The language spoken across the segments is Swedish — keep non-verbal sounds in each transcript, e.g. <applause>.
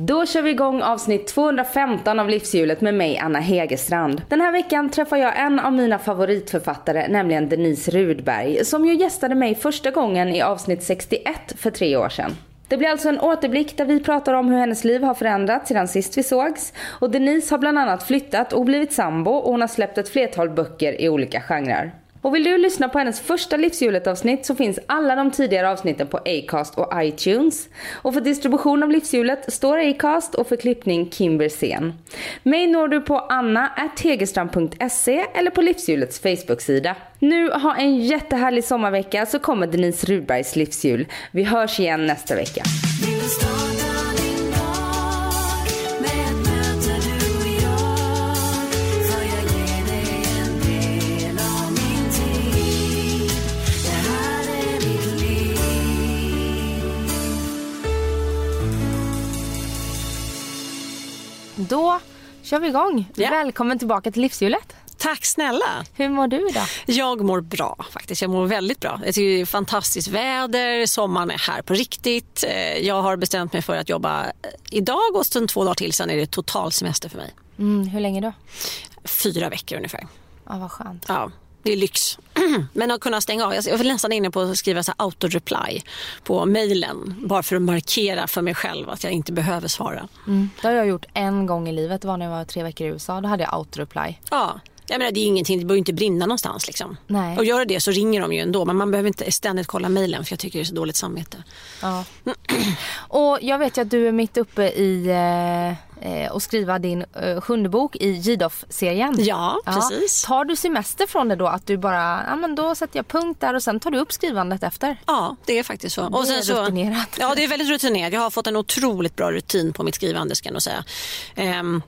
Då kör vi igång avsnitt 215 av Livshjulet med mig Anna Hegerstrand. Den här veckan träffar jag en av mina favoritförfattare, nämligen Denise Rudberg, som ju gästade mig första gången i avsnitt 61 för tre år sedan. Det blir alltså en återblick där vi pratar om hur hennes liv har förändrats sedan sist vi sågs. Och Denise har bland annat flyttat och blivit sambo och hon har släppt ett flertal böcker i olika genrer. Och vill du lyssna på hennes första Livshjulet-avsnitt så finns alla de tidigare avsnitten på Acast och iTunes. Och för distribution av Livshjulet står Acast och för klippning Kim Bersén. Mig når du på anna.tegerstrand.se eller på Livshjulets Facebook-sida. Nu ha en jättehärlig sommarvecka så kommer Denise Rudbergs livshjul. Vi hörs igen nästa vecka. Då kör vi igång. Ja. Välkommen tillbaka till livshjulet. Tack snälla. Hur mår du idag? Jag mår bra faktiskt. Jag mår väldigt bra. Jag tycker det är fantastiskt väder, sommaren är här på riktigt. Eh, Jag har bestämt mig för att jobba eh, idag och sen två dagar till sen är det total semester för mig. Mm, hur länge då? Fyra veckor ungefär. Ja, vad skönt. Ja, det är lyx. <clears throat> Men att kunna stänga av. Jag var nästan inne på att skriva så auto-reply på mejlen bara för att markera för mig själv att jag inte behöver svara. Mm. Det har jag gjort en gång i livet. Det var när jag var tre veckor i USA. Då hade jag autoreply. Ja, jag menar, det är ingenting, det behöver inte brinna någonstans. Liksom. Nej. Och gör det så ringer de ju ändå. Men man behöver inte ständigt kolla mejlen för jag tycker det är så dåligt samvete. Ja. <clears throat> Och jag vet ju att du är mitt uppe i eh, eh, att skriva din eh, sjunde bok i Jidoff-serien. Ja, precis. Tar du semester från det då? Att du bara, ja men då sätter jag punkt där och sen tar du upp skrivandet efter? Ja, det är faktiskt så. Det är rutinerat. Ja, det är väldigt rutinerat. Jag har fått en otroligt bra rutin på mitt skrivande ska jag nog säga. Ehm,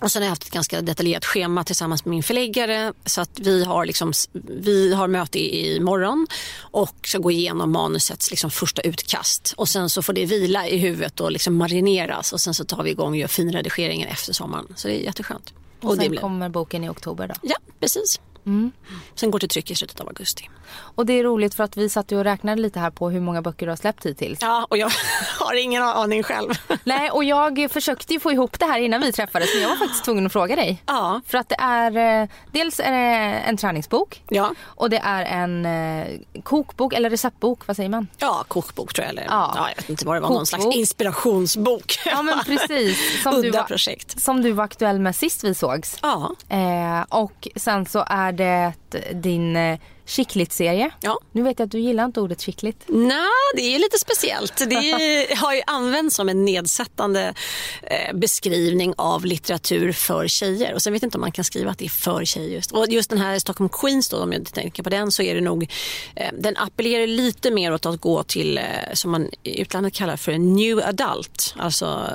och sen har jag haft ett ganska detaljerat schema tillsammans med min förläggare så att vi har, liksom, vi har möte i morgon och ska gå igenom manusets liksom första utkast och sen så får det vila i huvudet och liksom marineras och sen så tar vi igång och gör finredigeringen efter sommaren. Så det är jätteskönt. Och, det sen kommer boken i oktober då. Ja, precis. Mm. Sen går till tryck i slutet av augusti. Och det är roligt för att vi satt och räknade lite här på hur många böcker du har släppt hittills. Ja, och jag <laughs> har ingen aning själv. <laughs> Nej, och jag försökte ju få ihop det här innan vi träffades men jag var faktiskt tvungen att fråga dig. Ja, För att det är, eh, dels är det en träningsbok ja. och det är en eh, kokbok eller receptbok, vad säger man? Ja, kokbok tror jag. Eller, Ja. ja. jag vet inte vad det var. Någon slags Kokbok. inspirationsbok. <laughs> Ja men precis. Som du, Udda var, projekt. som du var aktuell med sist vi sågs. Ja, Eh, och sen så är det din eh, chicklit-serie. ja. Nu vet jag att du gillar inte ordet chicklit. Nej, det är lite speciellt. Det <laughs> har ju använts som en nedsättande eh, beskrivning av litteratur för tjejer. Och sen vet jag inte om man kan skriva att det är för tjejer. Just. Och just den här Stockholm Queens, då, om jag tänker på den, så är det nog... Eh, den appellerar lite mer åt att gå till, eh, som man i utlandet kallar för en new adult. Alltså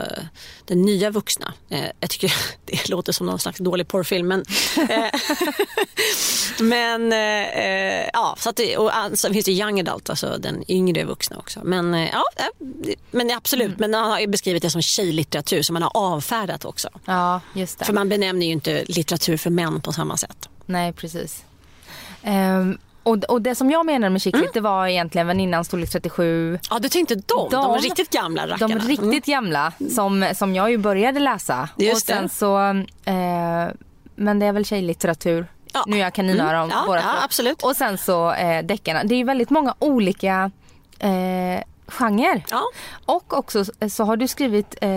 den nya vuxna. Jag tycker <laughs> det låter som någon slags dålig porrfilm, men... <laughs> Men ja, så att det, och sen finns det young adult, alltså den yngre vuxna också. Men eh, ja, eh, men absolut, men han har ju beskrivit det som tjejlitteratur som man har avfärdat också. Ja, just det. För man benämner ju inte litteratur för män på samma sätt. Nej, precis. Ehm, och, och det som jag menar med chicklit Mm. det var egentligen väninnan storlek 37. Ja, du tänkte de, de, De- riktigt gamla rackarna. De riktigt Mm. gamla som, som jag ju började läsa. Just och sen det. så, eh, men det är väl tjejlitteratur. Ja. Nu är jag kaninöron Mm. Ja, båda ja, två. absolut. Och sen så eh, deckarna. Det är ju väldigt många olika eh, genrer. Ja. Och också så har du skrivit, eh,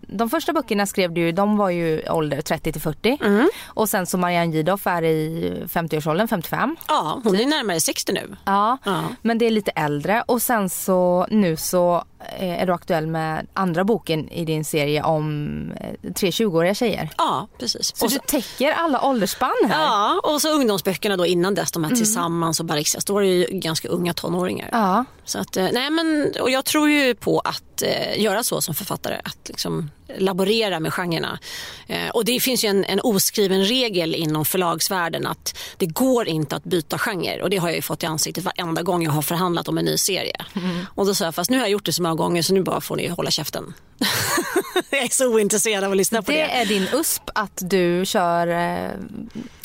de första böckerna skrev du, de var ju ålder 30 till 40. Mm. Och sen så Marianne Gidoff är i 50-årsåldern, 55. ja, hon är närmare 60 nu. Ja, Ja. men det är lite äldre och sen så nu så är du aktuell med andra boken i din serie om eh, tre 20-åriga tjejer. Ja, precis. Så Och du täcker alla åldersspann här. Ja, och så ungdomsböckerna då innan dess, de här Tillsammans och Barixas, då var det ju ganska unga tonåringar. Ja. Så att, eh, nej men, och jag tror ju på att eh, göra så som författare, att liksom laborera med genrerna. Eh, och det finns ju en, en oskriven regel inom förlagsvärlden att det går inte att byta genre och det har jag ju fått i ansiktet varenda gång jag har förhandlat om en ny serie. Och då sa jag, fast nu har jag gjort det så många gånger så nu bara får ni hålla käften. <laughs> jag är så ointresserad av att lyssna på det. Det är din USP att du kör eh,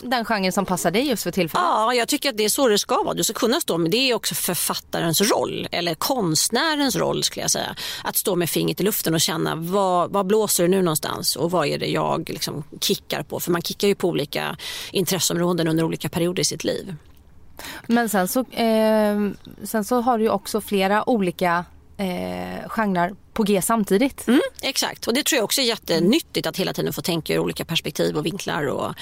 den genren som passar dig just för tillfället? Ja, jag tycker att det är så det ska vara. Du ska kunna stå, men det är också författarens roll, eller konstnärens roll skulle jag säga. Att stå med fingret i luften och känna vad, vad blåser det nu någonstans och vad är det jag liksom kickar på? För man kickar ju på olika intresseområden under olika perioder i sitt liv. Men sen så, eh, sen så har du ju också flera olika eh, genrer på G samtidigt. Mm, exakt, och det tror jag också är jättenyttigt att hela tiden få tänka ur olika perspektiv och vinklar och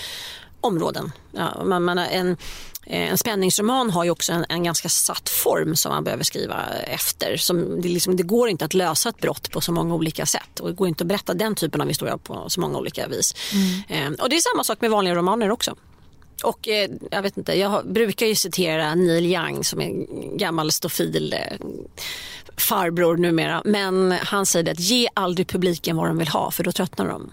områden. Ja, man, man en, en spänningsroman har ju också en, en, ganska satt form som man behöver skriva efter. Som det, liksom, det, går inte att lösa ett brott på så många olika sätt och det går inte att berätta den typen av historia på så många olika vis. Mm. Eh, och det är samma sak med vanliga romaner också. Och eh, jag vet inte, jag brukar ju citera Neil Young som är en gammal stofil eh, farbror numera. Men han säger att ge aldrig publiken vad de vill ha för då tröttnar de.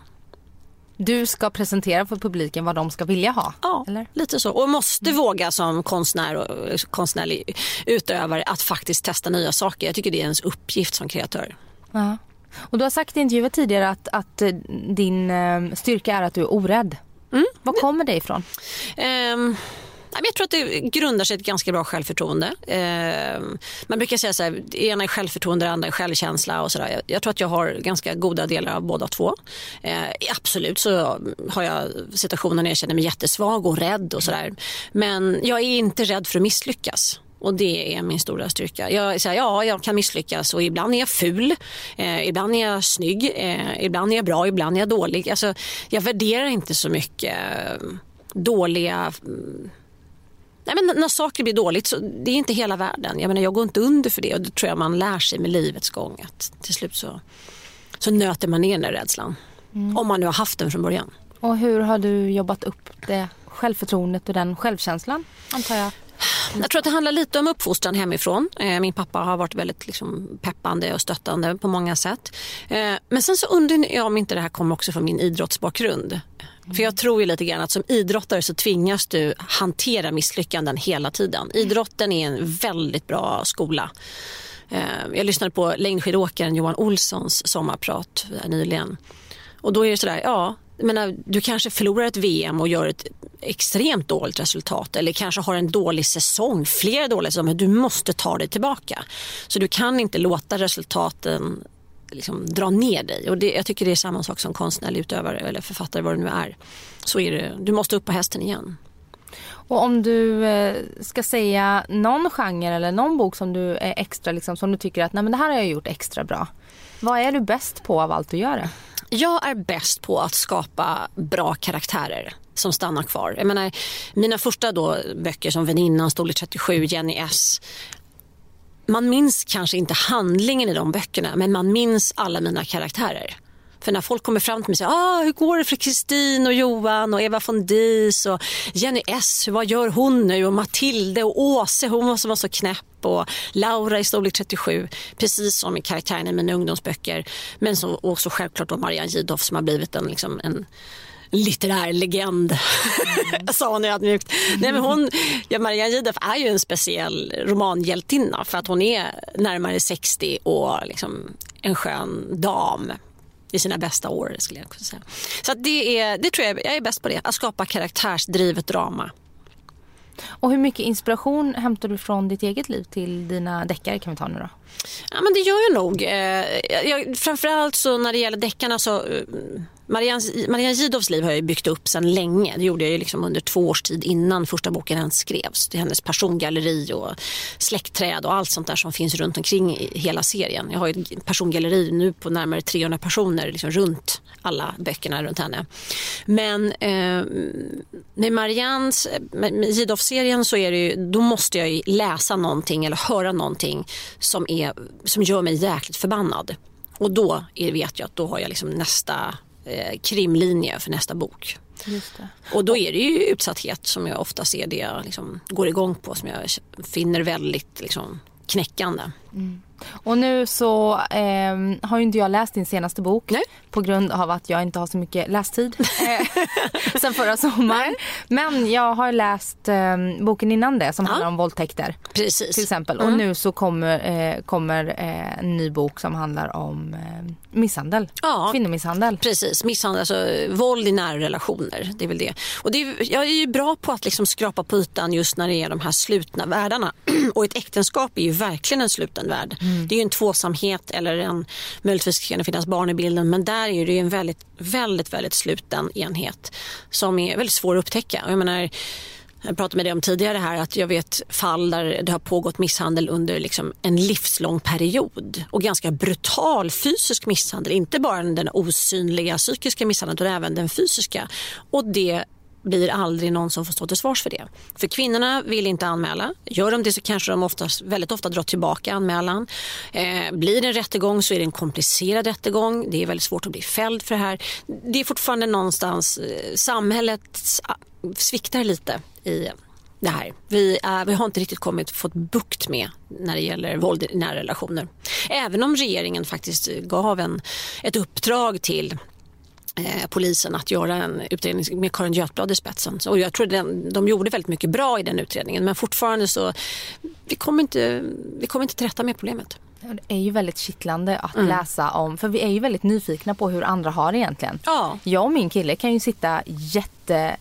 Du ska presentera för publiken vad de ska vilja ha? Ja, eller? lite så. Och måste mm. våga som konstnär och konstnärlig utövare att faktiskt testa nya saker. Jag tycker det är ens uppgift som kreatör. Ja. Och du har sagt i intervjuer tidigare att, att eh, din eh, styrka är att du är orädd. Mm. Var kommer det ifrån? Um, jag tror att det grundar sig i ett ganska bra självförtroende. Eh, man brukar säga så här, det ena är självförtroende, det andra är självkänsla och sådär. Jag, jag, tror att jag har ganska goda delar av båda två. Eh, absolut så har jag situationer när jag känner mig jättesvag och rädd och sådär. Men jag är inte rädd för att misslyckas. Och det är min stora styrka. Jag, så här, ja, jag kan misslyckas och ibland är jag ful, eh, ibland är jag snygg, eh, ibland är jag bra, ibland är jag dålig. Alltså, jag värderar inte så mycket dåliga mm, Nej, men när saker blir dåligt så det är inte hela världen. Jag, menar, jag går inte under för det och det tror jag man lär sig med livets gång. Att till slut så, så nöter man ner den rädslan. Mm. Om man nu har haft den från början. Och hur har du jobbat upp det självförtroendet och den självkänslan antar jag? Jag tror att det handlar lite om uppfostran hemifrån. Eh, min pappa har varit väldigt liksom peppande och stöttande på många sätt. Eh, men sen så undrar jag om inte det här kommer också från min idrottsbakgrund. För jag tror ju lite grann att som idrottare så tvingas du hantera misslyckanden hela tiden. Idrotten är en väldigt bra skola. Eh, jag lyssnade på längdskidåkaren Johan Olssons sommarprat nyligen. Och då är det sådär, ja, menar, du kanske förlorar ett VM och gör ett extremt dåligt resultat eller kanske har en dålig säsong, flera dåliga säsonger, men du måste ta dig tillbaka. Så du kan inte låta resultaten liksom dra ner dig. Och det, jag tycker det är samma sak som konstnärlig utövare eller författare, vad det nu är. Så är det, du måste upp på hästen igen. Och om du eh, ska säga någon genre eller någon bok som du är extra liksom, som du tycker att Nej, men det här har jag gjort extra bra. Vad är du bäst på av allt du gör? Jag är bäst på att skapa bra karaktärer som stannar kvar. Jag menar, mina första då böcker som Väninnan, Storlek 37, Jenny S. Man minns kanske inte handlingen i de böckerna men man minns alla mina karaktärer. För när folk kommer fram till mig och säger ah, hur går det för Kristin och Johan och Eva von Dies och Jenny S, vad gör hon nu och Matilde och Åse, hon som var så knäpp och Laura i storlek 37, precis som i karaktären i mina ungdomsböcker. Men så, också självklart då Marianne Jidhoff som har blivit en, liksom, en litterär legend, mm. <laughs> sa hon ödmjukt. Nej, men hon, ja, Marianne Jidhoff är ju en speciell romanhjältinna för att hon är närmare 60 och liksom en skön dam i sina bästa år skulle jag kunna säga. Så det, är, det tror jag, jag är bäst på det, att skapa karaktärsdrivet drama. Och hur mycket inspiration hämtar du från ditt eget liv till dina deckare kan vi ta nu då? Ja men det gör jag nog. Eh, jag, framförallt så när det gäller deckarna så eh, Marianne, Marianne Gidows liv har jag byggt upp sedan länge. Det gjorde jag liksom under två års tid innan första boken ens skrevs. Det är hennes persongalleri och släktträd och allt sånt där som finns runt omkring i hela serien. Jag har ett persongalleri nu på närmare 300 personer liksom runt alla böckerna runt henne. Men eh, med Mariannes, med Gidoff-serien så är det ju, då måste jag läsa någonting eller höra någonting som, är, som gör mig jäkligt förbannad. Och då vet jag att då har jag liksom nästa eh, krimlinje för nästa bok. Och då är det ju utsatthet som jag ofta ser det jag liksom går igång på som jag finner väldigt liksom, knäckande. Mm. Och nu så eh, har ju inte jag läst din senaste bok Nej. på grund av att jag inte har så mycket lästid <laughs> <laughs> sen förra sommaren. Men jag har läst eh, boken innan det som ja. handlar om våldtäkter. Precis. Till exempel. Mm. Och nu så kommer, eh, kommer eh, en ny bok som handlar om eh, misshandel. Ja. Kvinnomisshandel. Precis, misshandel, alltså våld i nära relationer. Det är väl det. Och det är, jag är ju bra på att liksom skrapa på ytan just när det är de här slutna världarna. <clears throat> Och ett äktenskap är ju verkligen en sluten värld. Mm. Det är ju en tvåsamhet eller en, möjligtvis kan det finnas barn i bilden men där är det ju en väldigt, väldigt, väldigt sluten enhet som är väldigt svår att upptäcka. Jag menar, jag pratade med dig om tidigare här att jag vet fall där det har pågått misshandel under liksom en livslång period och ganska brutal fysisk misshandel. Inte bara den osynliga psykiska misshandeln utan även den fysiska. Och det blir aldrig någon som får stå till svars för det. För kvinnorna vill inte anmäla. Gör de det så kanske de oftast, väldigt ofta drar tillbaka anmälan. Eh, blir det en rättegång så är det en komplicerad rättegång. Det är väldigt svårt att bli fälld för det här. Det är fortfarande någonstans, eh, samhället ah, sviktar lite i det här. Vi, är, vi har inte riktigt kommit fått bukt med när det gäller våld i nära relationer. Även om regeringen faktiskt gav en, ett uppdrag till polisen att göra en utredning med Karin Götblad i spetsen. Och jag tror den, de gjorde väldigt mycket bra i den utredningen men fortfarande så vi kommer inte, vi kommer inte till rätta med problemet. Det är ju väldigt kittlande att mm. läsa om, för vi är ju väldigt nyfikna på hur andra har det egentligen. Ja. Jag och min kille kan ju sitta jätte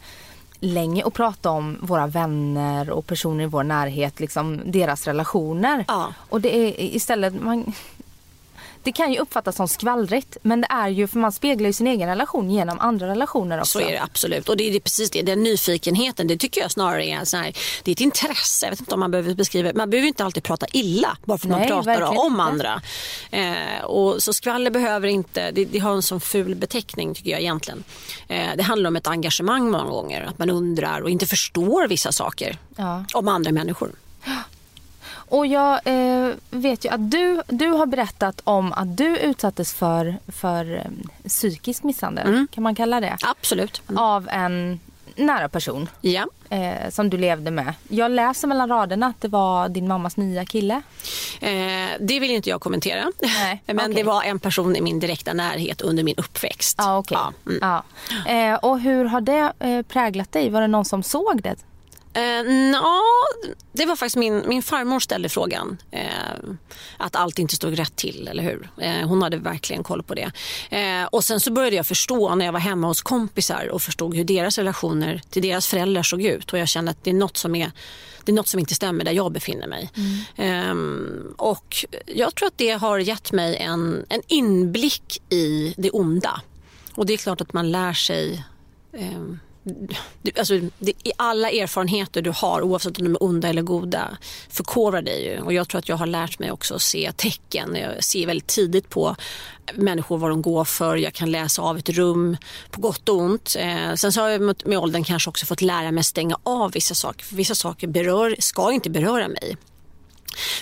länge och prata om våra vänner och personer i vår närhet, liksom deras relationer. Ja. Och det är istället, man, det kan ju uppfattas som skvallrigt men det är ju för man speglar ju sin egen relation genom andra relationer också. Så är det absolut och det är precis det. Den nyfikenheten det tycker jag snarare är så här, det är ett intresse. Jag vet inte om man behöver beskriva Man behöver inte alltid prata illa bara för att man pratar om inte. andra. Eh, och så skvaller behöver inte, det, det, har en sån ful beteckning tycker jag egentligen. Eh, det handlar om ett engagemang många gånger. Att man undrar och inte förstår vissa saker ja. om andra människor. Och jag eh, vet ju att du, du har berättat om att du utsattes för, för um, psykisk misshandel, mm. kan man kalla det? Absolut. Mm. Av en nära person ja. eh, som du levde med. Jag läser mellan raderna att det var din mammas nya kille. Eh, det vill inte jag kommentera. Nej, <laughs> Men okay. det var en person i min direkta närhet under min uppväxt. Ah, okay. ja, mm. ah. eh, och hur har det eh, präglat dig? Var det någon som såg det? Eh, no, det var faktiskt min, min farmor ställde frågan. Eh, att allt inte stod rätt till, eller hur? Eh, hon hade verkligen koll på det. Eh, och sen så började jag förstå när jag var hemma hos kompisar och förstod hur deras relationer till deras föräldrar såg ut. Och jag kände att det är något som, är, det är något som inte stämmer där jag befinner mig. Mm. Ehm, och jag tror att det har gett mig en, en inblick i det onda. Och det är klart att man lär sig ehm, alltså, det, alla erfarenheter du har oavsett om de är onda eller goda förkovrar dig ju. Och jag tror att jag har lärt mig också att se tecken. Jag ser väldigt tidigt på människor vad de går för. Jag kan läsa av ett rum på gott och ont. Eh, sen så har jag med, med åldern kanske också fått lära mig att stänga av vissa saker. För vissa saker berör, ska inte beröra mig.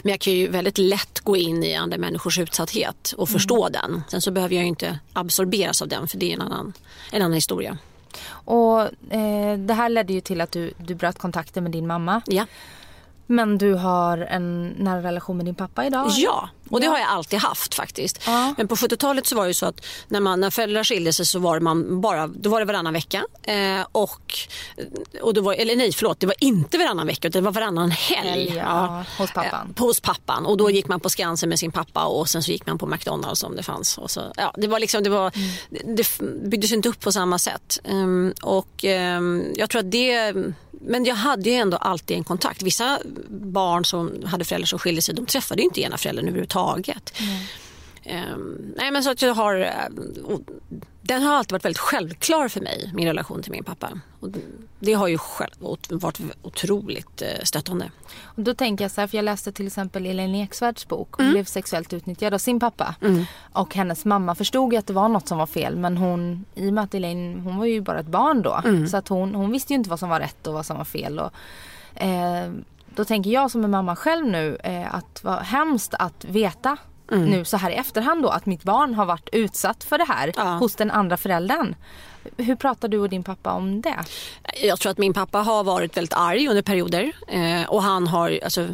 Men jag kan ju väldigt lätt gå in i andra människors utsatthet och förstå mm. den. Sen så behöver jag inte absorberas av den för det är en annan, en annan historia. Och eh, Det här ledde ju till att du, du bröt kontakten med din mamma. Ja. Men du har en nära relation med din pappa idag? Ja, och det ja. har jag alltid haft faktiskt. Ja. Men på 70-talet så var det så att när, man, när föräldrar skilde sig så var man bara, då var det varannan vecka. Eh, och, och då var, eller nej förlåt, det var inte varannan vecka utan det var varannan helg. Ja, hos pappan. Eh, hos pappan. Och då gick man på Skansen med sin pappa och sen så gick man på McDonalds om det fanns. Och så, ja, det, var liksom, det, var, mm. det byggdes inte upp på samma sätt. Um, och um, jag tror att det men jag hade ju ändå alltid en kontakt. Vissa barn som hade föräldrar som skilde sig de träffade inte ena föräldern överhuvudtaget. Mm. Um, nej, men så att jag har, uh, den har alltid varit väldigt självklar för mig, min relation till min pappa. Och det har ju själv, varit otroligt uh, stöttande. Och då tänker jag så här, för jag läste till exempel Elaine Eksvärds bok. Hon mm. blev sexuellt utnyttjad av sin pappa. Mm. Och hennes mamma förstod att det var något som var fel. Men hon, i och med att Elaine, hon var ju bara ett barn då. Mm. Så att hon, hon visste ju inte vad som var rätt och vad som var fel. Och, eh, då tänker jag som en mamma själv nu eh, att vad hemskt att veta mm. nu så här i efterhand då att mitt barn har varit utsatt för det här ja. hos den andra föräldern. Hur pratar du och din pappa om det? Jag tror att min pappa har varit väldigt arg under perioder eh, och han har alltså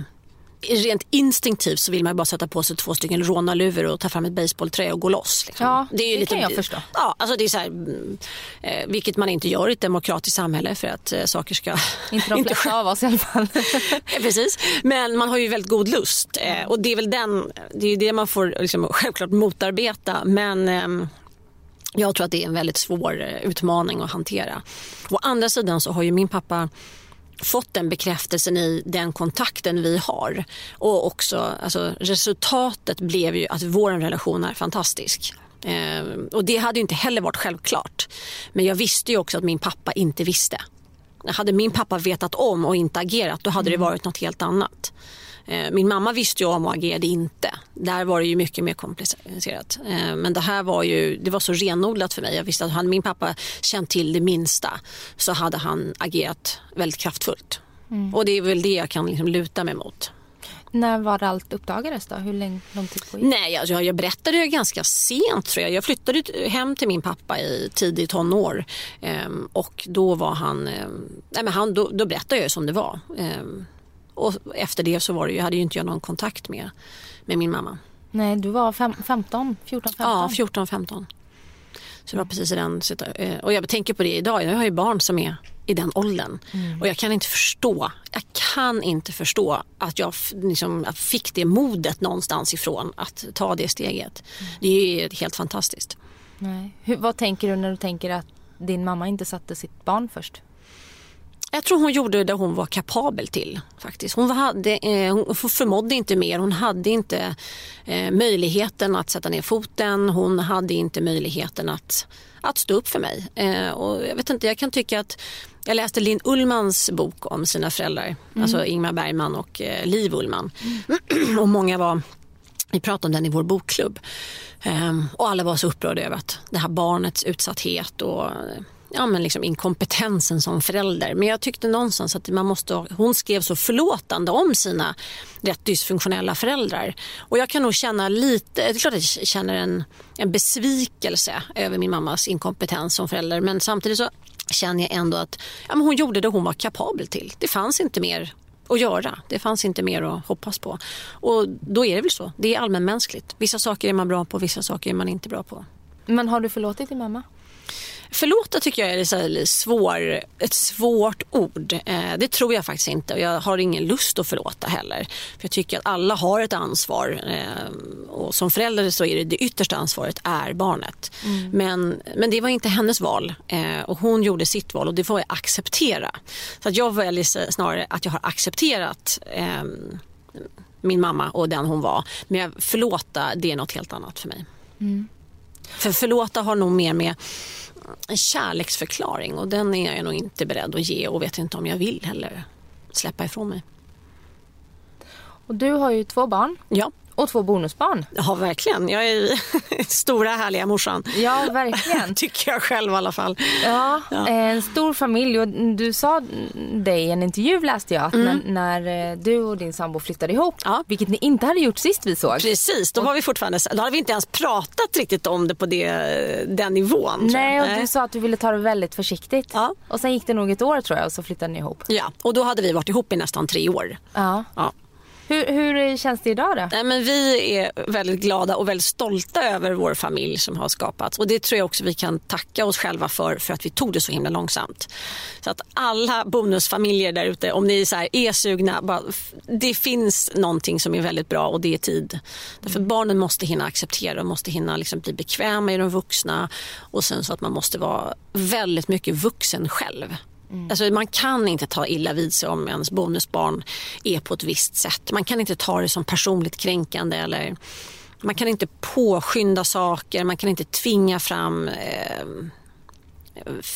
rent instinktivt så vill man bara sätta på sig två stycken rånarluvor och ta fram ett baseballträ och gå loss. Liksom. Ja, det, är det lite, kan jag förstå. Ja, alltså det är så här, mm, eh, vilket man inte gör i ett demokratiskt samhälle för att eh, saker ska... <laughs> Inte de flesta av oss i alla fall. <laughs> Precis, men man har ju väldigt god lust eh, och det är väl den, det är det man får liksom, självklart motarbeta men eh, jag tror att det är en väldigt svår utmaning att hantera. Å andra sidan så har ju min pappa fått den bekräftelsen i den kontakten vi har. Och också, alltså, resultatet blev ju att vår relation är fantastisk. Eh, och det hade ju inte heller varit självklart. Men jag visste ju också att min pappa inte visste. Hade min pappa vetat om och inte agerat då hade det mm. varit något helt annat. Eh, min mamma visste ju om och agerade inte. Där var det ju mycket mer komplicerat. Eh, men det här var ju det var så renodlat för mig. Jag visste att hade min pappa känt till det minsta så hade han agerat väldigt kraftfullt. Mm. Och det är väl det jag kan liksom luta mig mot. När var det allt uppdagades då? Hur lång, lång tid pågick Nej, alltså, jag berättade det ganska sent tror jag. Jag flyttade hem till min pappa i tidig tonår. Ehm, och då var han, ehm, nej men han, då, då berättade jag som det var. Ehm, och efter det så var det, hade ju inte jag någon kontakt med, med min mamma. Nej, du var fem, 15, 14, 15? Ja, 14, 15. Så det var precis i den eh, Och jag tänker på det idag. Jag har ju barn som är i den åldern. Mm. Och jag kan inte förstå, jag kan inte förstå att jag liksom, fick det modet någonstans ifrån att ta det steget. Mm. Det är helt fantastiskt. Nej. Hur, vad tänker du när du tänker att din mamma inte satte sitt barn först? Jag tror hon gjorde det hon var kapabel till. faktiskt. Hon, hade, eh, hon förmådde inte mer. Hon hade inte eh, möjligheten att sätta ner foten. Hon hade inte möjligheten att, att stå upp för mig. Eh, och jag, vet inte, jag kan tycka att jag läste Linn Ullmans bok om sina föräldrar. Mm. Alltså Ingmar Bergman och eh, Liv Ullman. Mm. <clears throat> och många var vi pratade om den i vår bokklubb. Um, och alla var så upprörda över att det här barnets utsatthet och ja, men liksom inkompetensen som förälder. Men jag tyckte någonstans att man måste, hon skrev så förlåtande om sina rätt dysfunktionella föräldrar. Och jag kan nog känna lite, det är klart att jag känner en, en besvikelse över min mammas inkompetens som förälder. Men samtidigt så känner jag ändå att ja, men hon gjorde det hon var kapabel till. Det fanns inte mer att göra. Det fanns inte mer att hoppas på. Och då är det väl så. Det är allmänmänskligt. Vissa saker är man bra på, vissa saker är man inte bra på. Men har du förlåtit din mamma? Förlåta tycker jag är så svår, ett svårt ord. Eh, det tror jag faktiskt inte och jag har ingen lust att förlåta heller. För Jag tycker att alla har ett ansvar eh, och som förälder så är det det yttersta ansvaret är barnet. Mm. Men, men det var inte hennes val eh, och hon gjorde sitt val och det får jag acceptera. Så att jag väljer snarare att jag har accepterat min mamma och den hon var. Men förlåta det är något helt annat för mig. Mm. För förlåta har nog mer med en kärleksförklaring och den är jag nog inte beredd att ge och vet inte om jag vill heller släppa ifrån mig. Och du har ju två barn. Ja. Och två bonusbarn. Ja, verkligen. Jag är <laughs> stora härliga morsan. Ja, verkligen. <laughs> Tycker jag själv i alla fall. Ja, ja, en stor familj. Och du sa det i en intervju läste jag, att mm. när, när, eh, du och din sambo flyttade ihop, ja. vilket ni inte hade gjort sist vi såg. Precis, då var vi fortfarande, då hade vi inte ens pratat riktigt om det på det, den nivån. Nej, och du sa att du ville ta det väldigt försiktigt. Ja. Och sen gick det nog ett år tror jag och så flyttade ni ihop. Ja, och då hade vi varit ihop i nästan tre år. Ja. ja. Hur, hur känns det idag då? Nej, men vi är väldigt glada och väldigt stolta över vår familj som har skapats. Och det tror jag också vi kan tacka oss själva för, för att vi tog det så himla långsamt. Så att alla bonusfamiljer där ute, om ni är, så här, är sugna, bara, det finns någonting som är väldigt bra och det är tid. Därför mm. barnen måste hinna acceptera och måste hinna liksom bli bekväma i de vuxna och sen så att man måste vara väldigt mycket vuxen själv. Mm. Alltså, man kan inte ta illa vid sig om ens bonusbarn är på ett visst sätt. Man kan inte ta det som personligt kränkande eller man kan inte påskynda saker, man kan inte tvinga fram eh,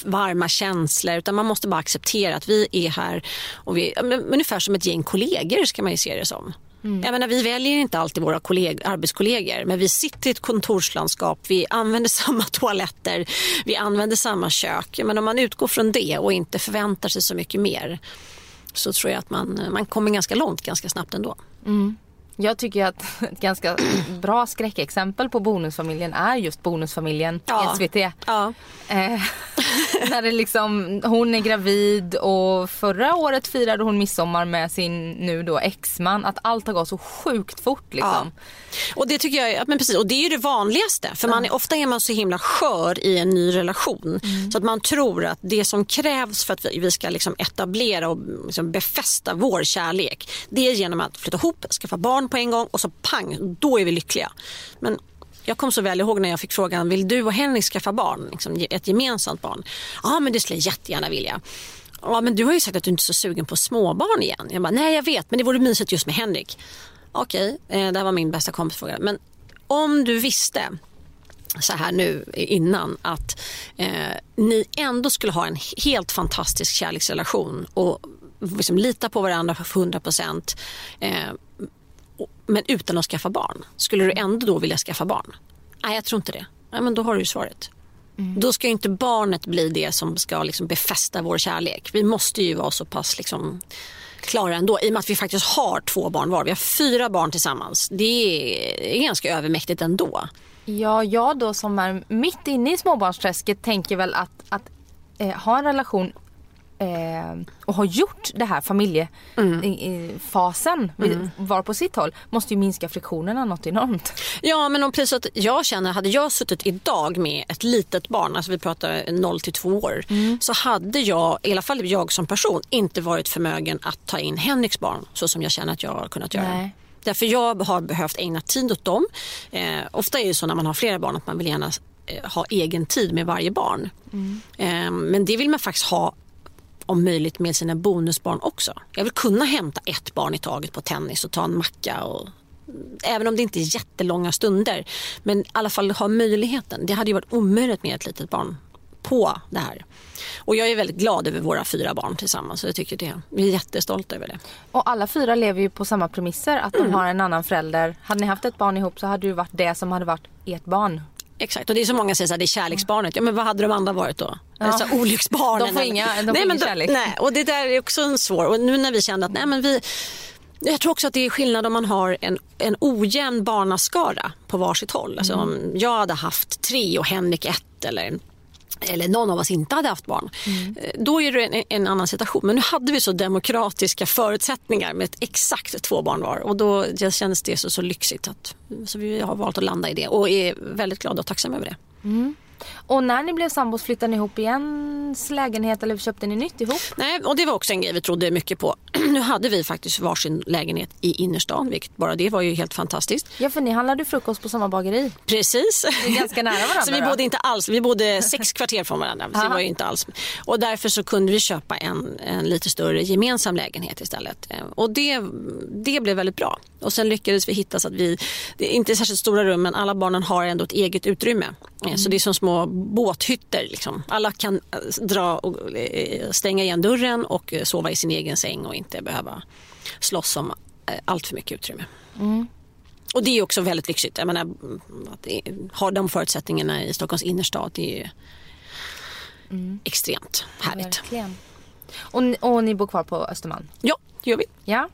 varma känslor utan man måste bara acceptera att vi är här och vi, ungefär som ett gäng kollegor ska man ju se det som. Mm. Jag menar, vi väljer inte alltid våra kolleg arbetskollegor men vi sitter i ett kontorslandskap, vi använder <laughs> samma toaletter, vi använder samma kök. Men om man utgår från det och inte förväntar sig så mycket mer så tror jag att man, man kommer ganska långt ganska snabbt ändå. Mm. Jag tycker att <laughs> ett ganska bra skräckexempel på Bonusfamiljen är just Bonusfamiljen Ja. SVT. Ja. Eh, <laughs> när det liksom, hon är gravid och förra året firade hon midsommar med sin nu då exman. Att allt har gått så sjukt fort liksom. Och det tycker jag, men precis, och det är ju det vanligaste. För man är, ofta är man så himla skör i en ny relation. Så att man tror att det som krävs för att vi, vi ska liksom etablera och liksom befästa vår kärlek. Det är genom att flytta ihop, skaffa barn på en gång och så pang, då är vi lyckliga. Men jag kom så väl ihåg när jag fick frågan, vill du och Henrik skaffa barn? Liksom, ett gemensamt barn? Ja, men det skulle jag jättegärna vilja. Ja, men du har ju sagt att du inte är så sugen på småbarn igen. Jag bara, nej jag vet, men det vore mysigt just med Henrik. Okej, eh, det här var min bästa kompis fråga. Men om du visste så här nu innan att eh, ni ändå skulle ha en helt fantastisk kärleksrelation och liksom lita på varandra för 100 procent eh, men utan att skaffa barn. Skulle du ändå då vilja skaffa barn? Nej, jag tror inte det. Nej, men då har du ju svaret. Då ska ju inte barnet bli det som ska liksom befästa vår kärlek. Vi måste ju vara så pass liksom klara ändå i och med att vi faktiskt har två barn var. Vi har fyra barn tillsammans. Det är ganska övermäktigt ändå. Ja, jag då som är mitt inne i småbarnsträsket tänker väl att, att eh, ha en relation eh, och ha gjort det här familjefasen mm. var på sitt håll måste ju minska friktionerna något enormt. Ja, men om precis att jag känner, hade jag suttit idag med ett litet barn, alltså vi pratar 0 till 2 år, så hade jag, i alla fall jag som person, inte varit förmögen att ta in Henriks barn så som jag känner att jag har kunnat göra. Nej. Därför jag har behövt ägna tid åt dem. Eh, ofta är det så när man har flera barn att man vill gärna eh, ha egen tid med varje barn. Eh, men det vill man faktiskt ha om möjligt med sina bonusbarn också. Jag vill kunna hämta ett barn i taget på tennis och ta en macka. Och, även om det inte är jättelånga stunder. Men i alla fall ha möjligheten. Det hade ju varit omöjligt med ett litet barn på det här. Och jag är väldigt glad över våra fyra barn tillsammans. Så jag tycker det, vi är jättestolta över det. Och alla fyra lever ju på samma premisser att de har en annan förälder. Hade ni haft ett barn ihop så hade det varit det som hade varit ert barn. Exakt, och det är så många säger att det är kärleksbarnet. Ja men vad hade de andra varit då? Ja. Alltså, olycksbarnen. De får inga- de får nej, men kärlek. Nej, och det där är också en svår. Och nu när vi kände att nej men vi jag tror också att det är skillnad om man har en, en ojämn barnaskara på varsitt håll. Alltså om jag hade haft tre och Henrik ett eller eller någon av oss inte hade haft barn. Eh, Då är det en, en annan situation. Men nu hade vi så demokratiska förutsättningar med exakt två barn var. Och då det kändes det så, så lyxigt. Att, så vi har valt att landa i det och är väldigt glada och tacksamma över det. Och när ni blev sambos flyttade ni ihop i ens lägenhet eller köpte ni nytt ihop? Nej, och det var också en grej vi trodde mycket på. <clears throat> nu hade vi faktiskt varsin lägenhet i innerstan, vilket bara det var ju helt fantastiskt. Ja för ni handlade frukost på samma bageri. Precis. ganska nära varandra <laughs> så vi bodde inte alls, vi bodde sex kvarter från varandra. Så det var ju inte alls. Och därför så kunde vi köpa en, en lite större gemensam lägenhet istället. Eh, Och det, det blev väldigt bra. Och sen lyckades vi hitta så att vi, det är inte särskilt stora rum men alla barnen har ändå ett eget utrymme. Eh, Så det är som små båthytter. Liksom. Alla kan eh, dra och eh, stänga igen dörren och sova i sin egen säng och inte behöva slåss om allt för mycket utrymme. Och det är också väldigt lyxigt. Jag menar, att har de förutsättningarna i Stockholms innerstad, det är ju extremt härligt. Verkligen. Och, ni- och ni bor kvar på Östermalm? Ja, det gör vi. Ja.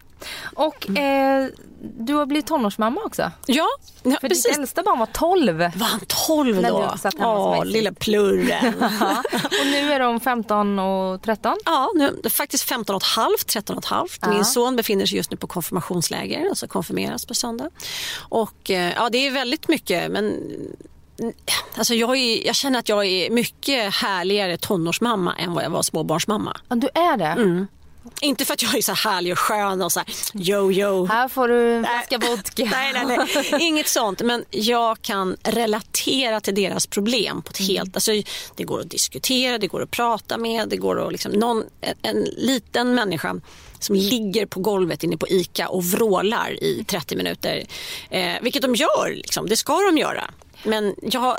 Och eh, du har blivit tonårsmamma också. Ja, ja För precis. ditt äldsta barn var 12. Var han 12 När då? mig lilla plurren. <laughs> Ja. Och nu är de 15 och 13. Ja, nu, faktiskt 15 och ett halvt, 13 och ett halvt. Ja. Min son befinner sig just nu på konfirmationsläger, alltså konfirmeras på söndag. Och eh, ja, det är väldigt mycket, men mm, alltså jag, är, jag känner att jag är mycket härligare tonårsmamma än vad jag var småbarnsmamma. Ja, du är det? Mm. Inte för att jag är så härlig och skön och så här, yo yo. Här får du en flaska vodka. <laughs> Nej, nej, nej. Inget sånt. Men jag kan relatera till deras problem på ett helt... Alltså, det går att diskutera, det går att prata med. Det går att liksom, någon, en, en liten människa som ligger på golvet inne på ICA och vrålar i 30 minuter. Eh, vilket de gör, liksom. det ska de göra. Men jag,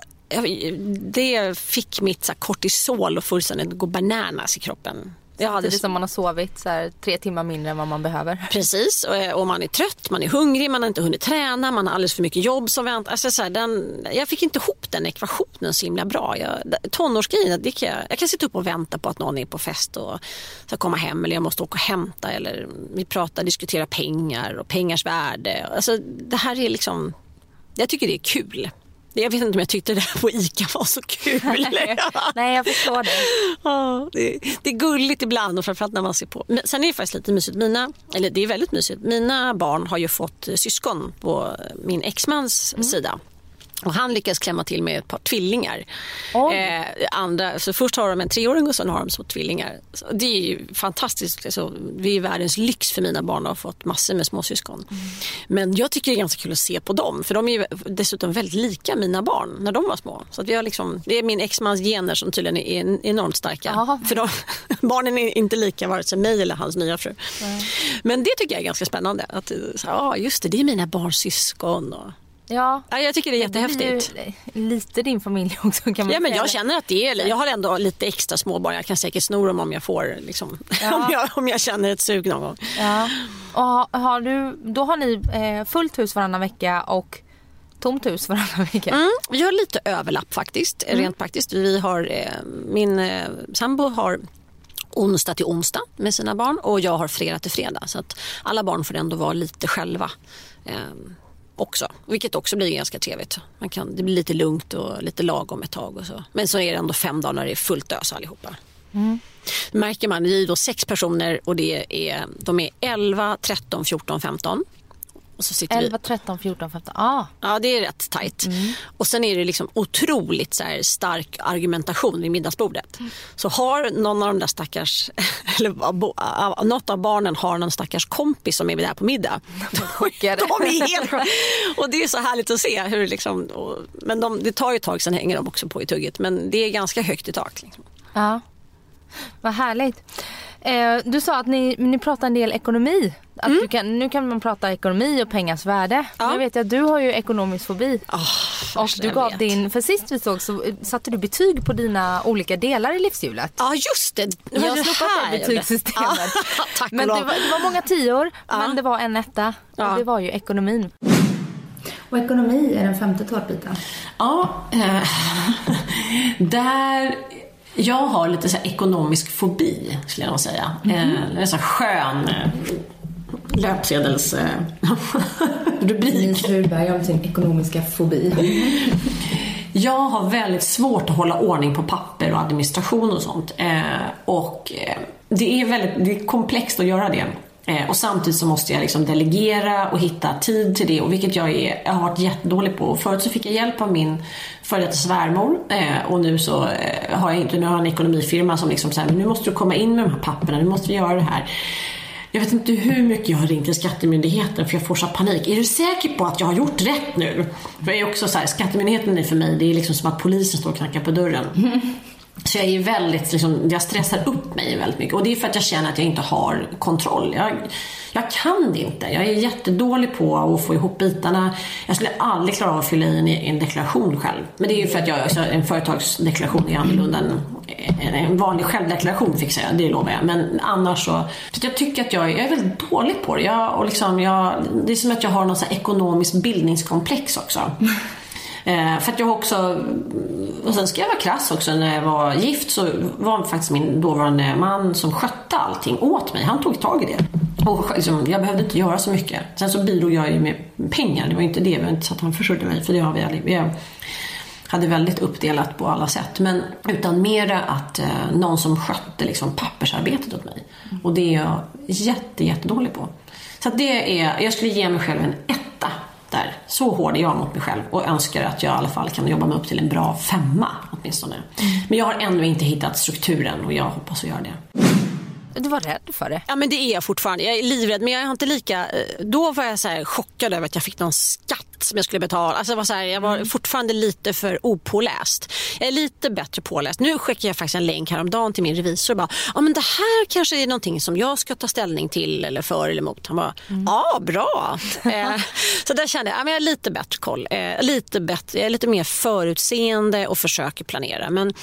det fick mitt så kortisol och fullständigt gå bananas i kroppen. Samtidigt det... som man har sovit så här, tre timmar mindre än vad man behöver. Precis, och, eh, och, man är trött, man är hungrig, man har inte hunnit träna, man har alldeles för mycket jobb som väntar. Alltså, så här, den, jag fick inte ihop den ekvationen så himla bra. Jag, tonårsgrejen, det kan jag, jag kan sitta upp och vänta på att någon är på fest och ska komma hem eller jag måste åka och hämta eller vi pratar, diskuterar pengar och pengars värde. Alltså, det här är liksom, jag tycker det är kul. Jag vet inte om jag tyckte det där på ICA var så kul. <laughs> Nej, jag förstår det. Ja, det, det, är gulligt ibland och framförallt när man ser på. Men sen är det faktiskt lite mysigt. Mina, eller det är väldigt mysigt. Mina barn har ju fått syskon på min exmans mm. sida. Och han lyckas klämma till med ett par tvillingar. Eh, andra, så först har de en treåring och sen har de så tvillingar. Så det är ju fantastiskt. Alltså, det är världens lyx för mina barn att ha fått massor med småsyskon. Mm. Men jag tycker det är ganska kul att se på dem. För de är dessutom väldigt lika mina barn när de var små. Så vi har liksom, det är min exmans gener som tydligen är enormt starka. Aha. För de, <laughs> barnen är inte lika vare sig mig eller hans nya fru. Mm. Men det tycker jag är ganska spännande. Att, ja, just det, det är mina barns syskon. Och, Ja. ja, jag tycker det är jättehäftigt. Det lite din familj <laughs> också kan man Ja, men jag känner att det är, jag har ändå lite extra småbarn. Jag kan säkert sno dem om jag får, liksom, <laughs> ja. om, jag, om jag känner ett sug någon gång. Ja. Och har du, då har ni eh, fullt hus varannan vecka och tomt hus <laughs> varannan vecka? Mm, vi har lite överlapp faktiskt, mm. rent praktiskt. Vi har, eh, min eh, sambo har onsdag till onsdag med sina barn och jag har fredag till fredag. Så att alla barn får ändå vara lite själva. Också. Vilket också blir ganska trevligt. Man kan, det blir lite lugnt och lite lagom ett tag. Och så. Men så är det ändå fem dagar när det är fullt ös allihopa. Mm. märker man, vi är då sex personer och det är, de är 11, 13, 14, 15. Och så sitter 11, 13, 14, 15. Ah. Ja, det är rätt tajt. Mm. Och sen är det liksom otroligt så här, stark argumentation vid middagsbordet. Mm. Så har någon av de där stackars, <laughs> eller något av barnen har någon stackars kompis som är där på middag. <laughs> <laughs> de är helt Och det är så härligt att se hur liksom, och, men de, det tar ju ett tag sen hänger de också på i tugget. Men det är ganska högt i tak. Liksom. Ja, vad härligt. Eh, du sa att ni, ni pratar en del ekonomi. Att mm. kan, nu kan man prata ekonomi och pengars värde. Ja. Jag vet att du har ju ekonomisk fobi. Oh, och du gav din, för sist vi såg så satte du betyg på dina olika delar i livshjulet. Ja just det. jag har slopat <laughs> det betygssystemet. Ja, men det var, det var, många tior ja. men det var en etta. Och det var ju ekonomin. Och ekonomi är den femte tårtbiten. Ja, äh, <laughs> där jag har lite så ekonomisk fobi, skulle jag nog säga. Mm. Eh, en sån skön eh, löpsedels... Eh, <laughs> rubrik. Nils om sin ekonomiska fobi. <laughs> Jag har väldigt svårt att hålla ordning på papper och administration och sånt. Eh, och det är väldigt det är komplext att göra det. Eh, och samtidigt så måste jag liksom delegera och hitta tid till det, och vilket jag, är, jag har varit jättedålig på. Förut så fick jag hjälp av min före detta svärmor eh, och nu så eh, har jag inte, nu har jag en ekonomifirma som liksom säger nu måste du komma in med de här papperna, nu måste vi göra det här. Jag vet inte hur mycket jag har ringt till Skattemyndigheten för jag får så panik. Är du säker på att jag har gjort rätt nu? För jag är också så här, Skattemyndigheten är för mig, det är liksom som att polisen står och knackar på dörren. Så jag är väldigt, liksom, jag stressar upp mig väldigt mycket. Och det är för att jag känner att jag inte har kontroll. Jag, jag kan det inte. Jag är jättedålig på att få ihop bitarna. Jag skulle aldrig klara av att fylla i en, en deklaration själv. Men det är ju för att jag, alltså, en företagsdeklaration är annorlunda än en vanlig självdeklaration fixar jag, det lovar jag. Men annars så, så jag tycker att jag, jag är väldigt dålig på det. Jag, och liksom, jag, det är som att jag har något ekonomiskt bildningskomplex också. Eh, för att jag också, och sen ska jag vara krass också, när jag var gift så var faktiskt min dåvarande man som skötte allting åt mig. Han tog tag i det. Och liksom, jag behövde inte göra så mycket. Sen så bidrog jag ju med pengar, det var inte det. Det var inte så att han försörjde mig, för det har vi aldrig. Jag hade väldigt uppdelat på alla sätt. Men utan mera att eh, någon som skötte liksom, pappersarbetet åt mig. Och det är jag jätte, jättedålig på. Så det är, jag skulle ge mig själv en etta där. Så hård är jag mot mig själv och önskar att jag i alla fall kan jobba mig upp till en bra femma åtminstone. Mm. Men jag har ännu inte hittat strukturen och jag hoppas att göra det. Du var rädd för det? Ja men det är jag fortfarande. Jag är livrädd men jag är inte lika... Eh, då var jag så chockad över att jag fick någon skatt skatt som jag skulle betala. Alltså, var så här, jag var Mm. fortfarande lite för opåläst. Jag är lite bättre påläst. Nu skickade jag faktiskt en länk häromdagen till min revisor och bara, ja men det här kanske är någonting som jag ska ta ställning till eller för eller emot. Han bara, Mm. ja bra. <laughs> eh, så där kände jag, ja, men jag har lite bättre koll. Eh, lite bättre, jag är lite mer förutseende och försöker planera. Men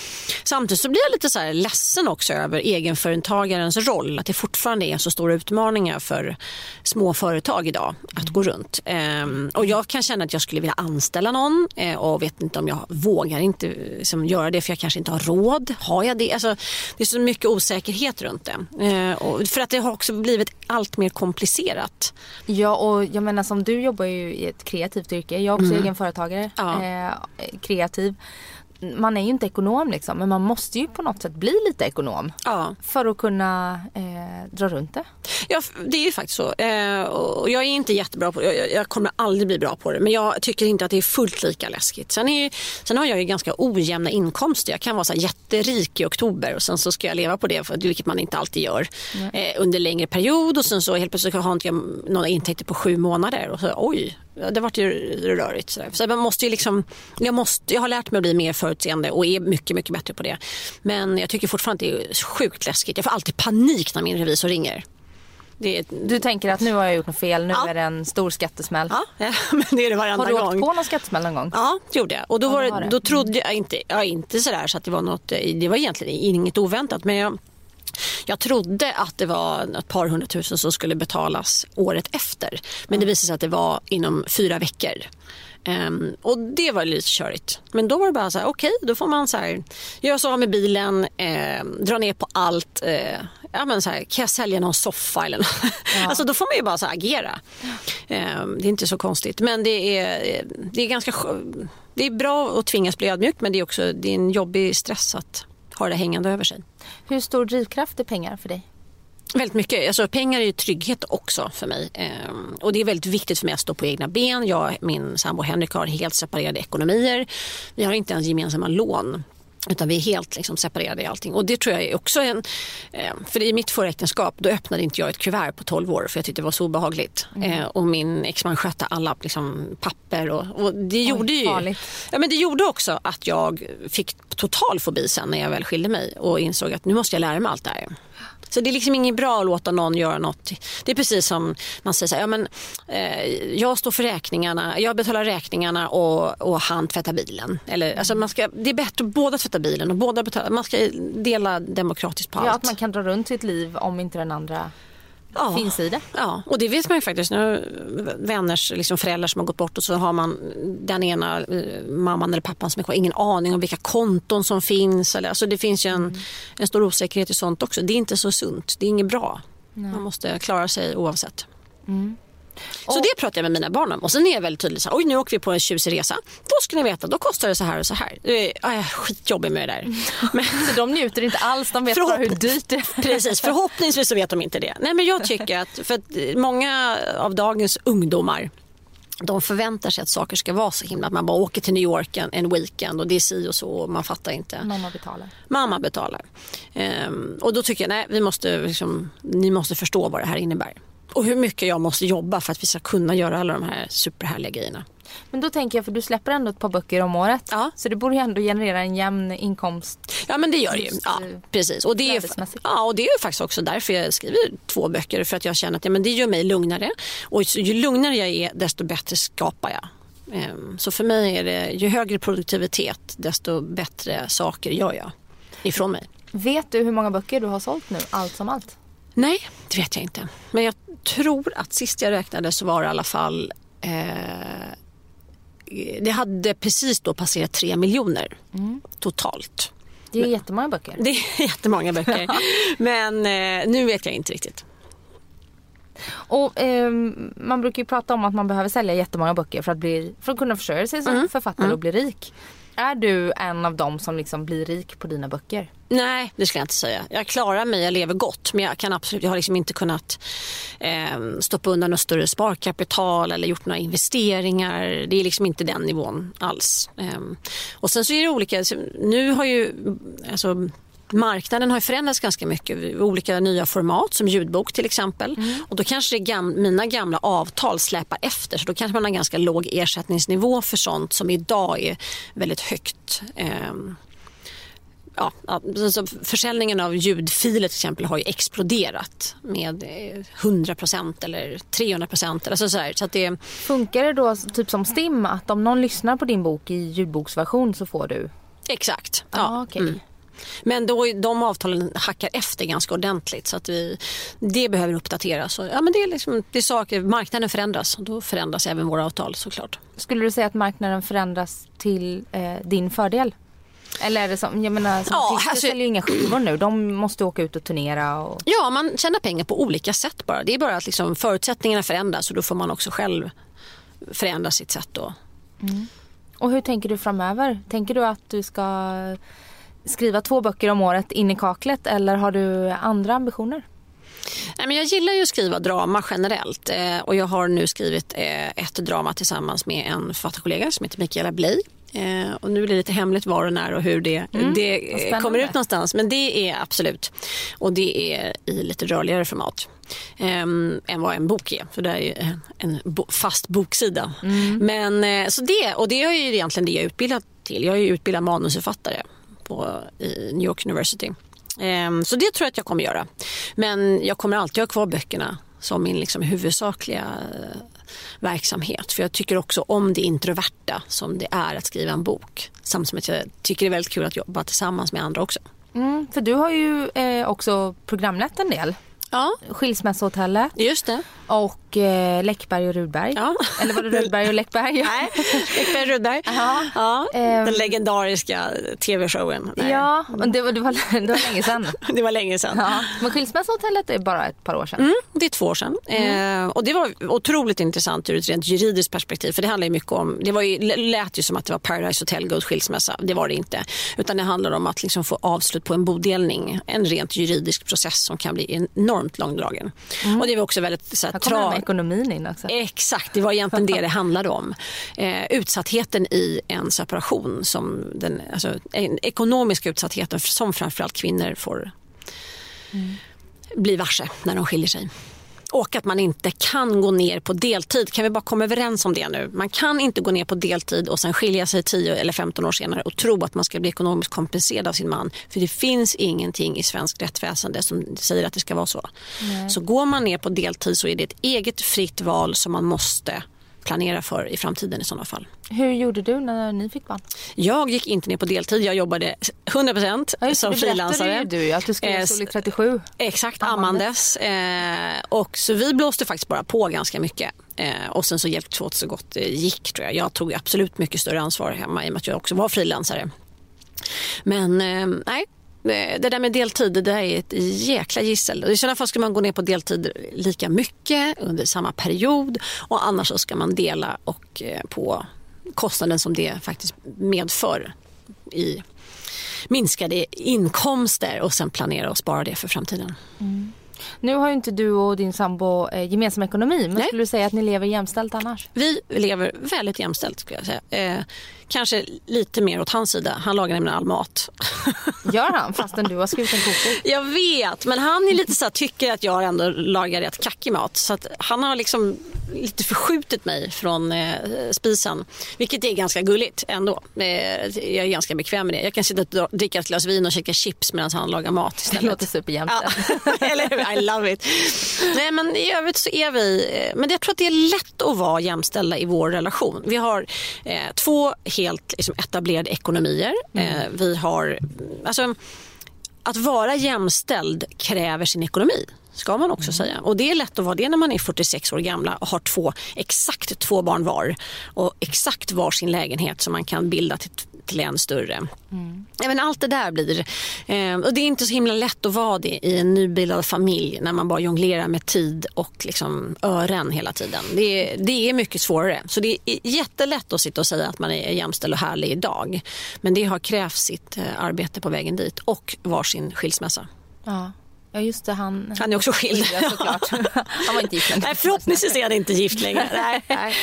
samtidigt så blir jag lite så här ledsen också över egenföretagarens roll. Att det fortfarande är så stora utmaningar för små företag idag att gå runt. Ehm, och jag kan känna att jag skulle vilja anställa någon eh, och vet inte om jag vågar inte liksom, göra det för jag kanske inte har råd. Har jag det? Alltså, det är så mycket osäkerhet runt det. Eh, och för att det har också blivit allt mer komplicerat. Ja och jag menar som du jobbar ju i ett kreativt yrke. Jag är också egen företagare. Ja. Eh, kreativ. Man är ju inte ekonom liksom men man måste ju på något sätt bli lite ekonom. Ja. För att kunna eh, dra runt det. Ja, det är ju faktiskt så. Eh, och jag är inte jättebra på det. Jag, jag kommer aldrig bli bra på det. Men jag tycker inte att det är fullt lika läskigt. Sen, är, sen har jag ju ganska ojämna inkomster. Jag kan vara så jätterik i oktober och sen så ska jag leva på det, för, vilket man inte alltid gör, eh, under längre period. Och sen så helt plötsligt har inte jag några intäkter på sju månader. Och så, oj, det vart ju rörigt. Så, så man måste ju liksom, jag, måste, jag har lärt mig att bli mer förutseende och är mycket, mycket bättre på det. Men jag tycker fortfarande att det är sjukt läskigt. Jag får alltid panik när min revisor ringer. Det Du tänker att nu har jag gjort något fel, nu Ja. är det en stor skattesmäll. Ja, <laughs> men det är det varenda Har du gång. åkt på någon skattesmäll någon gång? Ja, det gjorde jag. Och då, Ja, var det det, var det. då trodde jag inte, ja, inte sådär så att det var något, det var egentligen inget oväntat. Men jag, jag trodde att det var ett par hundratusen som skulle betalas året efter. Men det visade sig att det var inom fyra veckor. Ehm, och det var lite körigt. Men då var det bara så här, okej, då får man så här, göra sig av med bilen, eh, dra ner på allt. Eh, ja, men så här, kan jag sälja någon soffa eller något? alltså då får man ju bara så agera. Ehm, det är inte så konstigt. Men det är, det är ganska det är bra att tvingas bli ödmjuk men det är också det är en jobbig stress att ha det hängande över sig. Hur stor drivkraft är pengar för dig? Väldigt mycket. Alltså, pengar är ju trygghet också för mig. Ehm, och det är väldigt viktigt för mig att stå på egna ben. Jag och min sambo Henrik har helt separerade ekonomier. Vi har inte ens gemensamma lån. Utan vi är helt liksom, separerade i allting. Och det tror jag är också en... Eh, för i mitt förra äktenskap då öppnade inte jag ett kuvert på 12 år för jag tyckte det var så obehagligt. Eh, och min exman skötte alla liksom, papper och, och det gjorde ju... farligt. Ja, men det gjorde också att jag fick total fobi sen när jag väl skilde mig och insåg att nu måste jag lära mig allt det här. Så det är liksom inget bra att låta någon göra något. Det är precis som man säger så här, ja, men, eh, jag står för räkningarna, jag betalar räkningarna och, och han tvättar bilen. Eller, alltså man ska, det är bättre att båda tvättar bilen och båda betalar. Man ska dela demokratiskt på allt. Ja, att man kan dra runt sitt liv om inte den andra Ja. finns i det. Ja, och det vet man ju faktiskt. Nu, vänners liksom föräldrar som har gått bort och så har man den ena eh, mamman eller pappan som har ingen aning om vilka konton som finns. Eller, alltså det finns ju en, en stor osäkerhet i sånt också. Det är inte så sunt. Det är inget bra. Man måste klara sig oavsett. Så det pratar jag med mina barn om. Och sen är jag väldigt tydlig. Så här, Oj, nu åker vi på en tjusig resa. Då ska ni veta, då kostar det så här och så här. Jag är skitjobbig med det där. <laughs> Men, Så de njuter inte alls, de vet bara hur Förhopp- dyrt det är. <laughs> Precis, förhoppningsvis så vet de inte det. Nej, men jag tycker att, för att många av dagens ungdomar de förväntar sig att saker ska vara så himla att man bara åker till New York en, en weekend och det är si och så och man fattar inte. Mamma betalar. Mamma betalar. Ehm, och då tycker jag, nej, vi måste liksom, ni måste förstå vad det här innebär. Och hur mycket jag måste jobba för att vi ska kunna göra alla de här superhärliga grejerna. Men då tänker jag, för du släpper ändå ett par böcker om året. Ja. Så det borde ju ändå generera en jämn inkomst. Ja men det gör det ju. Ja, eh, precis. Och det, är, ja, och det är faktiskt också därför jag skriver två böcker. För att jag känner att ja, men det gör mig lugnare. Och ju lugnare jag är desto bättre skapar jag. Ehm, Så för mig är det ju högre produktivitet desto bättre saker gör jag ifrån mig. Vet du hur många böcker du har sålt nu, allt som allt? Nej, det vet jag inte. Men jag tror att sist jag räknade så var det i alla fall eh, det hade precis då passerat tre miljoner totalt. Det är jättemånga böcker. Det är <laughs> jättemånga böcker. Men eh, nu vet jag inte riktigt. Och ehm, man brukar ju prata om att man behöver sälja jättemånga böcker för att, bli, för att kunna försörja sig som Mm. författare och bli rik. Är du en av dem som liksom blir rik på dina böcker? Nej, det skulle jag inte säga. Jag klarar mig, jag lever gott. Men jag kan absolut, jag har liksom inte kunnat eh, stoppa undan något större sparkapital eller gjort några investeringar. Det är liksom inte den nivån alls. Eh, och sen så är det olika. Nu har ju, alltså, marknaden har förändrats ganska mycket. Olika nya format som ljudbok till exempel. Mm. Och då kanske gam mina gamla avtal släpar efter så då kanske man har ganska låg ersättningsnivå för sånt som idag är väldigt högt. Eh, ja, alltså försäljningen av ljudfiler till exempel har ju exploderat med 100% eller 300 Alltså så, så det... Funkar det då typ som STIM att om någon lyssnar på din bok i ljudboksversion så får du? Exakt. Ja. Ah, okay. mm. Men då, de avtalen hackar efter ganska ordentligt så att vi, det behöver uppdateras. Så, ja, men det, är liksom, det är saker, marknaden förändras och då förändras även våra avtal såklart. Skulle du säga att marknaden förändras till eh, din fördel? Eller är det som, jag menar, som ja, alltså, säljer ju inga skivor nu. De måste åka ut och turnera. Och... Ja, man tjänar pengar på olika sätt bara. Det är bara att liksom, förutsättningarna förändras och då får man också själv förändra sitt sätt då. Mm. Och hur tänker du framöver? Tänker du att du ska skriva två böcker om året in i kaklet eller har du andra ambitioner? Nej, men jag gillar ju att skriva drama generellt eh, och jag har nu skrivit eh, ett drama tillsammans med en författarkollega som heter Mikaela Bley. Eh, och nu är det lite hemligt var och när och hur det, mm, det kommer ut någonstans. Men det är absolut. Och det är i lite rörligare format. Eh, än vad en bok är. För det är ju en, en bo, fast boksida. Mm. Men, så det, och det är ju egentligen det jag är utbildad till. Jag är utbildad manusförfattare på, New York University. Ehm, så det tror jag att jag kommer göra. Men jag kommer alltid ha kvar böckerna som min liksom huvudsakliga eh, verksamhet. För jag tycker också om det introverta som det är att skriva en bok. Samtidigt som jag tycker det är väldigt kul att jobba tillsammans med andra också. Mm, för du har ju eh, också programlett en del. Ja. Skilsmässohotellet. Just det. Och eh, Läckberg och Rudberg. Ja. Eller var det Rudberg och Läckberg? <laughs> Nej, Läckberg och Rudberg. Ja. Den um, legendariska tv-showen. Ja, men det var, det, var, det var länge sedan. <laughs> det var länge sedan. Ja. Men Skilsmässohotellet är bara ett par år sedan. Mm, det är två år sedan. Mm. Eh, och det var otroligt intressant ur ett rent juridiskt perspektiv. För det handlar ju mycket om, det var ju, lät ju som att det var Paradise Hotel Gold skilsmässa. Det var det inte. Utan det handlar om att liksom få avslut på en bodelning. En rent juridisk process som kan bli enormt långdragen. Mm. Och det var också väldigt så här, här kommer ekonomin in också. Exakt, det var egentligen det det handlade om. Eh, utsattheten i en separation, som den, alltså, en ekonomisk utsattheten som framförallt kvinnor får mm. bli varse när de skiljer sig. Och att man inte kan gå ner på deltid. Kan vi bara komma överens om det nu? Man kan inte gå ner på deltid och sen skilja sig 10 eller 15 år senare och tro att man ska bli ekonomiskt kompenserad av sin man. För det finns ingenting i svensk rättsväsende som säger att det ska vara så. Nej. Så går man ner på deltid så är det ett eget fritt val som man måste planera för i framtiden i sådana fall. Hur gjorde du när ni fick barn? Jag gick inte ner på deltid. Jag jobbade 100% ja, som frilansare. Det du att du skulle eh, storlek 37. Exakt, ammandes. Eh, och så vi blåste faktiskt bara på ganska mycket. Eh, och sen så hjälptes vi åt så gott det gick tror jag. Jag tog absolut mycket större ansvar hemma i och med att jag också var frilansare. Men eh, nej, det där med deltid, det är ett jäkla gissel. I sådana fall ska man gå ner på deltid lika mycket under samma period och annars så ska man dela och eh, på kostnaden som det faktiskt medför i minskade inkomster och sen planera och spara det för framtiden. Mm. Nu har ju inte du och din sambo eh, gemensam ekonomi men Nej. skulle du säga att ni lever jämställt annars? Vi lever väldigt jämställt skulle jag säga. Eh, kanske lite mer åt hans sida. Han lagar nämligen all mat. <laughs> Gör han fastän du har skrivit en kokbok? Jag vet men han är lite så här, tycker att jag ändå lagar rätt kackig mat. Så han har liksom lite förskjutit mig från eh, spisen. Vilket är ganska gulligt ändå. Eh, jag är ganska bekväm med det. Jag kan sitta och dricka ett glas vin och käka chips medan han lagar mat istället. Det låter superjämställt. Ja. <laughs> Eller I love it. Nej men i övrigt så är vi, eh, men jag tror att det är lätt att vara jämställda i vår relation. Vi har eh, två helt liksom, etablerade ekonomier. Mm. Eh, vi har, alltså att vara jämställd kräver sin ekonomi ska man också mm. säga. Och det är lätt att vara det när man är 46 år gamla och har två, exakt två barn var och exakt var sin lägenhet som man kan bilda till, till en större. Mm. Även allt det där blir... Eh, och det är inte så himla lätt att vara det i en nybildad familj när man bara jonglerar med tid och liksom ören hela tiden. Det, det är mycket svårare. Så det är jättelätt att sitta och säga att man är jämställd och härlig idag. Men det har krävt sitt eh, arbete på vägen dit och varsin skilsmässa. Ja. Ja just det, han, han är också skild. såklart. <laughs> han var inte gift längre. Nej, förhoppningsvis är han inte gift längre. <laughs> nej, nej.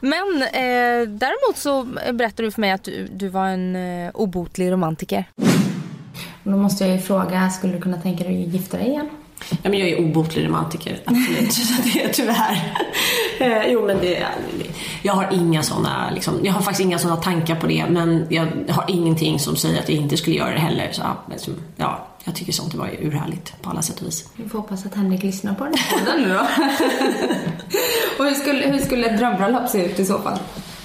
Men eh, däremot så berättade du för mig att du, du var en eh, obotlig romantiker. Då måste jag ju fråga, skulle du kunna tänka dig att gifta dig igen? Ja, men jag är obotlig romantiker, absolut. <laughs> det är tyvärr. Eh, jo, men det, jag har inga såna, liksom, jag har faktiskt inga sådana tankar på det, men jag har ingenting som säger att jag inte skulle göra det heller. Så, ja, jag tycker sånt var ju urhärligt på alla sätt och vis. Vi får hoppas att Henrik lyssnar på den här nu då. <laughs> och hur skulle, hur skulle ett drömbröllop se ut i så fall?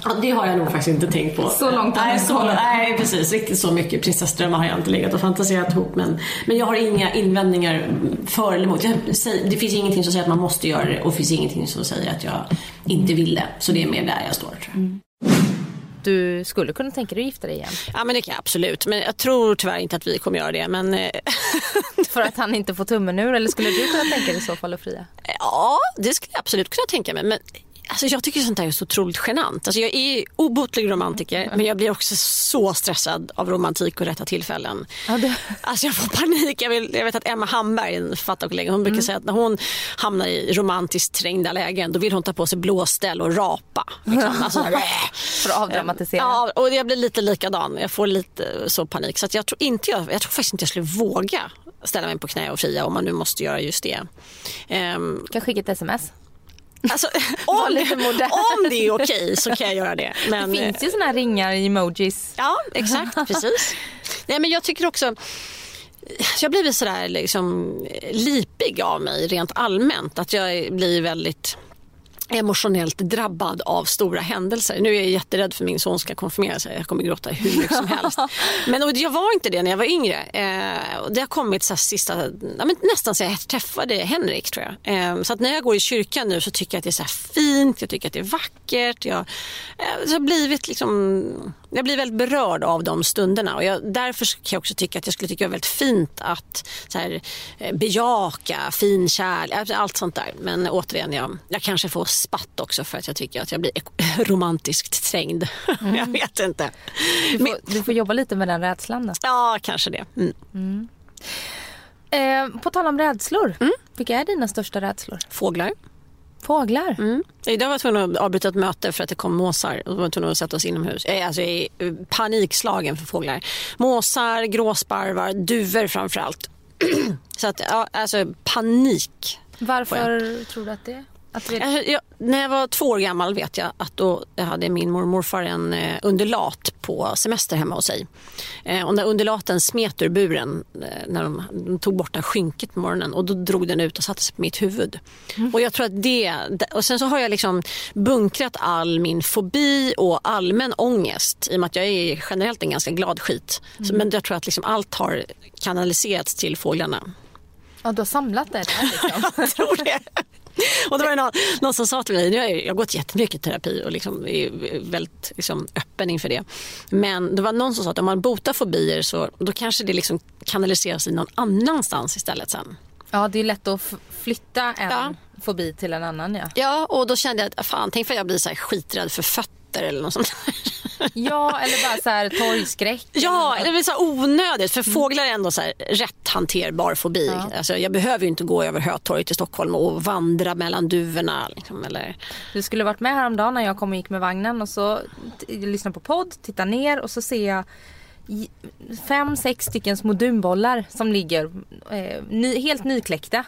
Ja, det har jag nog faktiskt inte tänkt på. Så långt nej, så, nej, precis. Riktigt så mycket prinsessdrömmar har jag inte legat och fantiserat ihop. Men, men jag har inga invändningar för eller emot. Jag, det finns ingenting som säger att man måste göra det och det finns ingenting som säger att jag inte vill det. Så det är mer där jag står tror jag. Mm. Du skulle kunna tänka dig att gifta dig igen? Ja men det kan jag absolut. Men jag tror tyvärr inte att vi kommer göra det. Men... Eh, <laughs> för att han inte får tummen ur? Eller skulle du kunna tänka dig i så fall att fria? Ja, det skulle jag absolut kunna tänka mig. Men Alltså jag tycker sånt där är så otroligt genant. Alltså jag är obotlig romantiker men jag blir också så stressad av romantik och rätta tillfällen. Ja, det... Alltså jag får panik. Jag, vill, jag vet att Emma Hamberg, en författarkollega, hon brukar mm. säga att när hon hamnar i romantiskt trängda lägen då vill hon ta på sig blåställ och rapa. Liksom. <laughs> Alltså, För att avdramatisera. Ja, och jag blir lite likadan. Jag får lite så panik. Så jag, tror inte jag, jag tror faktiskt inte jag skulle våga ställa mig på knä och fria om man nu måste göra just det. Um, kan skicka ett sms. Alltså, <laughs> om, om det är okej så kan jag göra det. Men, det finns ju såna här ringar, emojis. Ja, exakt. <laughs> Precis. Nej, men jag tycker också... Jag blivit sådär liksom lipig av mig rent allmänt. Att jag blir väldigt emotionellt drabbad av stora händelser. Nu är jag jätterädd för min son ska konfirmera sig. Jag kommer gråta hur mycket som helst. <laughs> Men jag var inte det när jag var yngre. Eh, det har kommit så sista, ja, nästan så jag träffade Henrik tror jag. Eh, så att när jag går i kyrkan nu så tycker jag att det är så fint, jag tycker att det är vackert. Jag, eh, jag har blivit liksom jag blir väldigt berörd av de stunderna och jag, därför kan jag också tycka att jag skulle tycka det var väldigt fint att så här, eh, bejaka fin kärlek, allt sånt där. Men återigen, jag, jag kanske får spatt också för att jag tycker att jag blir <laughs> romantiskt trängd. <laughs> Mm. jag vet inte. Du får, Men, du får, jobba lite med den rädslan då. Ja, kanske det. Mm. Mm. Eh, på tal om rädslor, mm. vilka är dina största rädslor? Fåglar. Fåglar? Mm. Idag var jag tvungen att avbryta ett möte för att det kom måsar. Och var tvungen att sätta oss inomhus. Jag är, alltså, jag är panikslagen för fåglar. Måsar, gråsparvar, duvor framför allt. <clears throat> Så att, ja, alltså panik. Varför tror du att det är? Vi... Jag, när jag var två år gammal vet jag att då hade min mormor morfar en eh, undulat på semester hemma hos sig. Eh, och när undulaten smet ur buren eh, när de, de, tog bort det skynket på morgonen och då drog den ut och satte sig på mitt huvud. Mm. Och jag tror att det, och sen så har jag liksom bunkrat all min fobi och allmän ångest i och med att jag är generellt en ganska glad skit. Mm. Så, men jag tror att liksom allt har kanaliserats till fåglarna. Ja, du har samlat det där liksom. <laughs> jag tror det. <laughs> Och då var det någon, någon som sa till mig, jag, jag har gått jättemycket terapi och liksom är väldigt liksom, öppen inför det. Men det var någon som sa att om man botar fobier så då kanske det liksom kanaliseras i någon annanstans istället sen. Ja, det är lätt att flytta en ja. fobi till en annan. Ja, ja och då kände jag att fan, tänk för jag blir så här skiträdd för fötter katter eller något sånt. Ja, eller bara så här torgskräck. <laughs> Ja, eller så onödigt. För mm. fåglar är ändå så här rätt hanterbar fobi. Ja. Alltså, jag behöver ju inte gå över Hötorget i Stockholm och vandra mellan duvorna. Liksom, eller... Du skulle varit med häromdagen när jag kom och gick med vagnen och så lyssnade på podd, tittar ner och så ser jag fem, sex stycken små dunbollar som ligger eh, ny, helt nykläckta.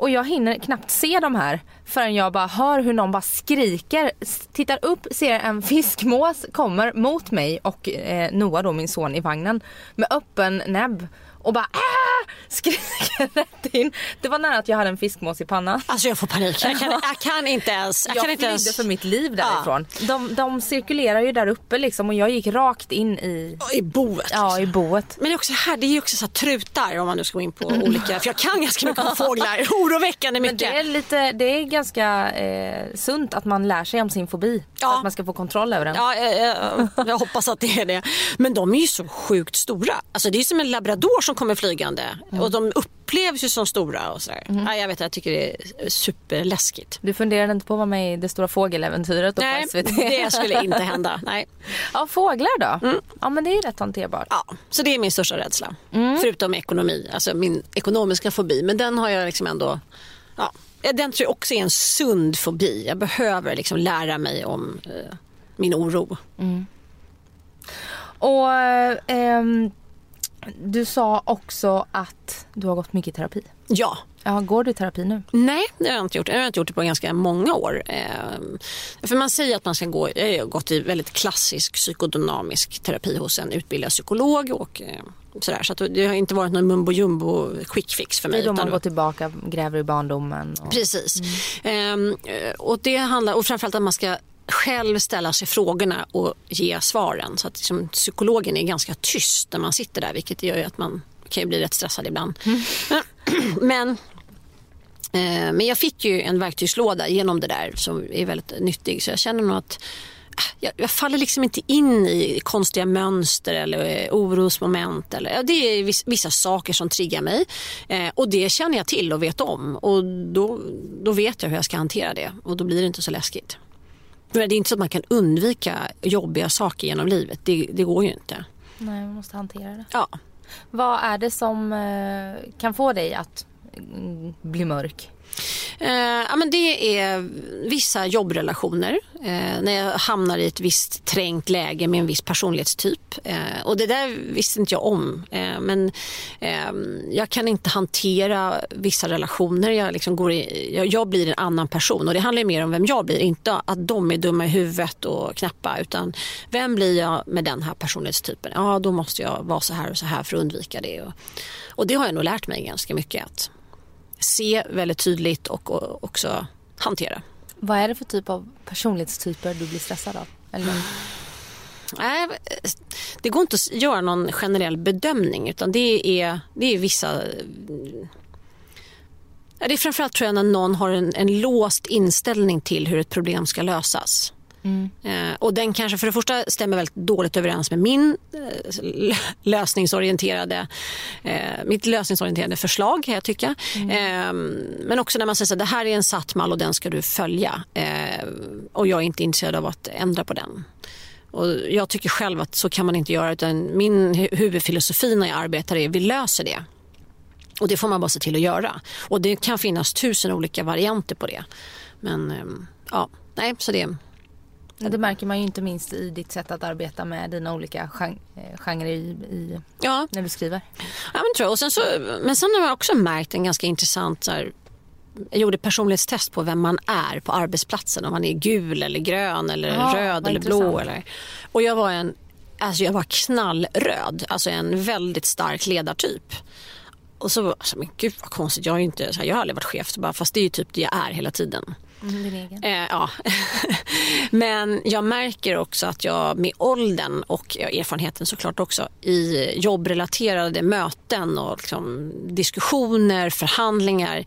Och jag hinner knappt se de här förrän jag bara hör hur någon bara skriker, tittar upp, ser en <laughs> fiskmås kommer mot mig och eh, Noah då min son i vagnen med öppen näbb och bara Aah! <laughs> skriker rätt in. Det var nära att jag hade en fiskmås i pannan. Alltså jag får panik. Jag kan, jag kan inte ens. Jag, jag kan inte ens... för mitt liv därifrån. Ja. De, de cirkulerar ju där uppe liksom och jag gick rakt in i... I boet? Ja, liksom. i boet. Men det är också här, det är också så trutar om man nu ska gå in på mm. olika, för jag kan ganska mycket om <laughs> fåglar, oroväckande mycket. Men det är, lite, det är ganska eh, sunt att man lär sig om sin fobi. Ja. Att man ska få kontroll över den. Ja, jag, jag hoppas att det är det. Men de är ju så sjukt stora. Alltså det är som en labrador som kommer flygande. Mm. Och de upplevs ju som stora och sådär. Mm. Ja, jag vet, jag tycker det är superläskigt. Du funderade inte på att vara med i Det stora fågeläventyret Nej, på SVT? det skulle <laughs> inte hända. Nej. Ja, fåglar då? Mm. Ja, men det är ju rätt hanterbart. Ja, så det är min största rädsla. Mm. Förutom ekonomi, alltså min ekonomiska fobi. Men den har jag liksom ändå... Ja, den tror jag också är en sund fobi. Jag behöver liksom lära mig om eh, min oro. Mm. Och... Eh, Du sa också att du har gått mycket i terapi. Ja. Ja, går du i terapi nu? Nej, det har jag inte gjort. Jag har inte gjort det på ganska många år. Eh, för man säger att man ska gå, jag har gått i väldigt klassisk psykodynamisk terapi hos en utbildad psykolog och eh, sådär. Så det har inte varit någon mumbo jumbo quick fix för mig. Det är då man utan- går tillbaka, gräver i barndomen. Och... Precis. Ehm, och det handlar och framförallt att man ska själv ställa sig frågorna och ge svaren. Så att liksom, psykologen är ganska tyst när man sitter där vilket gör att man kan ju bli rätt stressad ibland. Men, eh, men jag fick ju en verktygslåda genom det där som är väldigt nyttig så jag känner nog att ah, jag, jag faller liksom inte in i konstiga mönster eller eh, orosmoment. Eller, det är viss, vissa saker som triggar mig eh, och det känner jag till och vet om och då, då vet jag hur jag ska hantera det och då blir det inte så läskigt. Men det är inte så att man kan undvika jobbiga saker genom livet. Det, det går ju inte. Nej, man måste hantera det. Ja. Vad är det som eh, kan få dig att mm, bli mörk? Eh, ja, men det är vissa jobbrelationer. Eh, när jag hamnar i ett visst trängt läge med en viss personlighetstyp. Eh, och det där visste inte jag om. Eh, men eh, jag kan inte hantera vissa relationer. Jag, liksom går i, jag, jag blir en annan person. Och det handlar mer om vem jag blir. Inte att de är dumma i huvudet och knappa. Utan vem blir jag med den här personlighetstypen? Ja, då måste jag vara så här och så här för att undvika det. Och, och det har jag nog lärt mig ganska mycket. Att, se väldigt tydligt och, och också hantera. Vad är det för typ av personlighetstyper du blir stressad av? Eller? Nej, det går inte att göra någon generell bedömning utan det är, det är vissa... Det är framförallt tror jag när någon har en, en låst inställning till hur ett problem ska lösas. Eh, och den kanske för det första stämmer väldigt dåligt överens med min eh, lösningsorienterade, eh, mitt lösningsorienterade förslag kan jag tycka. Eh, men också när man säger att det här är en satt mall och den ska du följa. Och jag är inte intresserad av att ändra på den. Och jag tycker själv att så kan man inte göra utan min hu- huvudfilosofi när jag arbetar är vi löser det. Och det får man bara se till att göra. Och det kan finnas tusen olika varianter på det. Men ehm, ja, nej så det Ja, Det märker man ju inte minst i ditt sätt att arbeta med dina olika gen- eh, genrer i, i, Ja, när du skriver. ja men tror jag. Och sen så, men sen har jag också märkt en ganska intressant så här, jag gjorde personlighetstest på vem man är på arbetsplatsen. Om man är gul eller grön eller Ja, röd eller blå. intressant. Eller, och jag var en alltså jag var knallröd. Alltså en väldigt stark ledartyp. Och så alltså, men gud vad konstigt. Jag, är inte, så här, jag har aldrig varit chef. Bara, fast det är ju typ det jag är hela tiden. Mm. Eh, ja. <laughs> Men jag märker också att jag med åldern och erfarenheten såklart också i jobbrelaterade möten och liksom, diskussioner, förhandlingar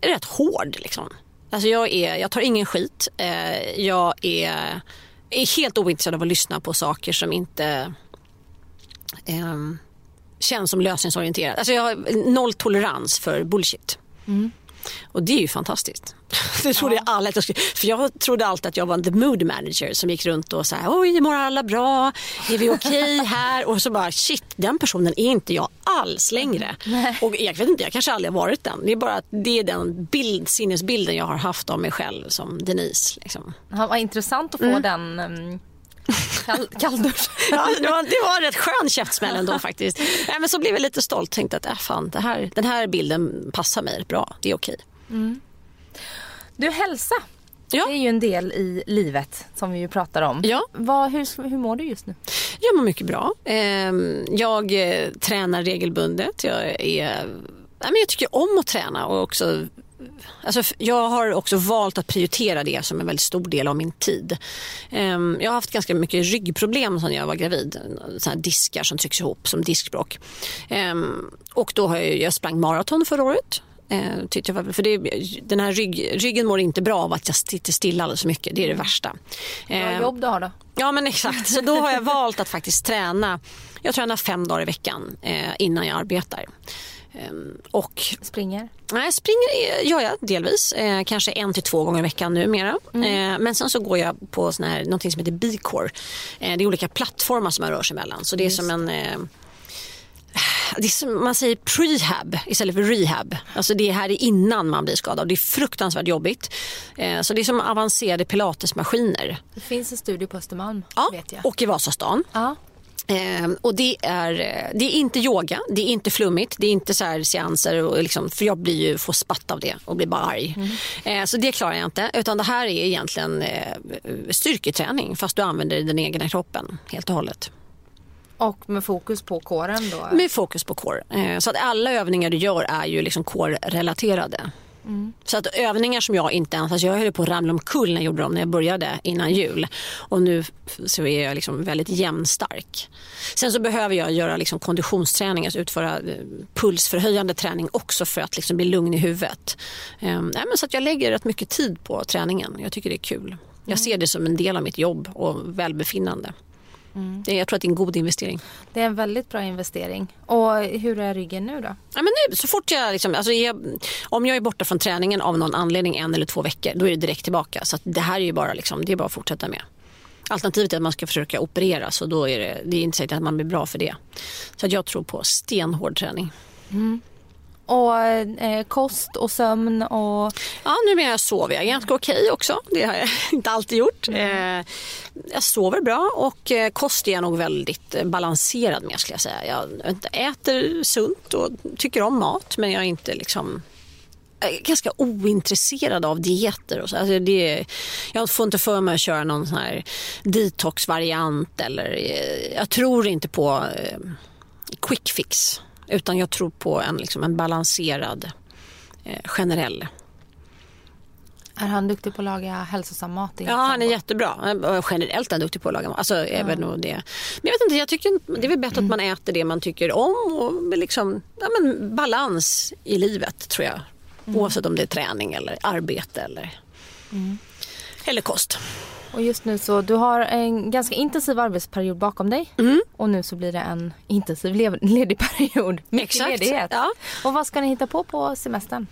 är rätt hård. Liksom. Alltså jag, är, jag tar ingen skit. Eh, jag är, är helt ointresserad av att lyssna på saker som inte ehm, känns som lösningsorienterad. Alltså jag har noll tolerans för bullshit. Och det är ju fantastiskt. <laughs> Det trodde jag alla att jag skulle. För jag trodde alltid att jag var the mood manager som gick runt och så här, oj mår alla bra, är vi okej <laughs> här? Och så bara shit, den personen är inte jag alls längre. <laughs> Och jag vet inte, jag kanske aldrig har varit den. Det är bara att det är den bild, sinnesbilden jag har haft av mig själv som Denise. Liksom. Ja, vad intressant att få den um, kall, kalldusch. <laughs> Ja, det, var, det var en rätt skön käftsmäll ändå faktiskt. Nej, men så blev jag lite stolt tänkte att äh, fan, det här, den här bilden passar mig bra. Det är okej. Du, hälsa. Ja. Det är ju en del i livet som vi ju pratar om. Ja. Vad, hur, hur mår du just nu? Jag mår mycket bra. Ehm, Jag eh, tränar regelbundet. Jag, är, nej, men jag tycker om att träna. Och också, alltså, jag har också valt att prioritera det som en väldigt stor del av min tid. Ehm, Jag har haft ganska mycket ryggproblem sedan jag var gravid. Såna diskar som trycks ihop som diskbråck. Ehm, Och då har jag, jag sprang maraton förra året. Eh, tyckte jag, för det, den här rygg, ryggen mår inte bra av att jag sitter stilla alldeles för mycket. Det är det värsta. Ehm, jobb du har då? Ja men exakt, så då har jag valt att faktiskt träna. Jag tränar fem dagar i veckan eh, innan jag arbetar. Ehm, och Springer? nej, springer eh, gör jag delvis, eh, kanske en till två gånger i veckan numera. Eh, men sen så går jag på sån här, någonting som heter B-core. Eh, det är olika plattformar som man rör sig mellan. Så det är som en eh, det är som man säger prehab istället för rehab. Alltså det här är innan man blir skadad. Det är fruktansvärt jobbigt. Eh, så det är som avancerade pilatesmaskiner. Det finns en studio på Östermalm Ja, vet jag. och i Vasastan. Ja. Eh, och det är, det är inte yoga, det är inte flummigt, det är inte så här seanser, och liksom, för jag blir ju, får spatt av det och blir bara arg. Mm. Eh, så det klarar jag inte. Utan det här är egentligen eh, styrketräning fast du använder den egna kroppen helt och hållet. Och med fokus på kåren då? Med fokus på core. Eh, så att alla övningar du gör är ju liksom core-relaterade. Mm. Så att övningar som jag inte ens, alltså jag höll på att ramla omkull när jag gjorde dem när jag började innan jul. Och nu så är jag liksom väldigt jämnstark. Sen så behöver jag göra liksom konditionsträning, alltså utföra eh, pulsförhöjande träning också för att liksom bli lugn i huvudet. Um, nej, men så att jag lägger rätt mycket tid på träningen. Jag tycker det är kul. Jag ser det som en del av mitt jobb och välbefinnande. Mm. Jag tror att det är en god investering. Det är en väldigt bra investering. Och hur är ryggen nu då? Ja, men nu, så fort jag, liksom, alltså jag, om jag är borta från träningen av någon anledning en eller två veckor, då är det direkt tillbaka. Så det här är ju bara, liksom, det är bara att fortsätta med. Alternativet är att man ska försöka opereras och då är det, det är inte säkert att man blir bra för det. Så jag tror på stenhård träning. Mm. Och eh, kost och sömn och... Ja, numera sover jag ganska okej okay också. Det har jag <laughs> inte alltid gjort. Mm. Eh, jag sover bra och eh, kost är jag nog väldigt eh, balanserad med skulle jag säga. Jag äter sunt och tycker om mat men jag är inte liksom är ganska ointresserad av dieter. Och så. Alltså det, jag får inte för mig att köra någon sån här detox-variant. Eller, eh, jag tror inte på eh, quick fix. Utan jag tror på en, liksom, en balanserad eh, generell. Är han duktig på att laga hälsosam mat? Ja, han är jättebra. Generellt är han duktig på att laga mat. Alltså, ja. även det. Men jag vet inte, jag tycker det är väl bättre mm. att man äter det man tycker om och liksom, ja, men balans i livet tror jag. Mm. Oavsett om det är träning eller arbete eller, mm. eller kost. Och just nu så, du har en ganska intensiv arbetsperiod bakom dig. Mm. Och nu så blir det en intensiv ledig <laughs> period. Mycket Exakt. ledighet. Ja. Och vad ska ni hitta på på semestern?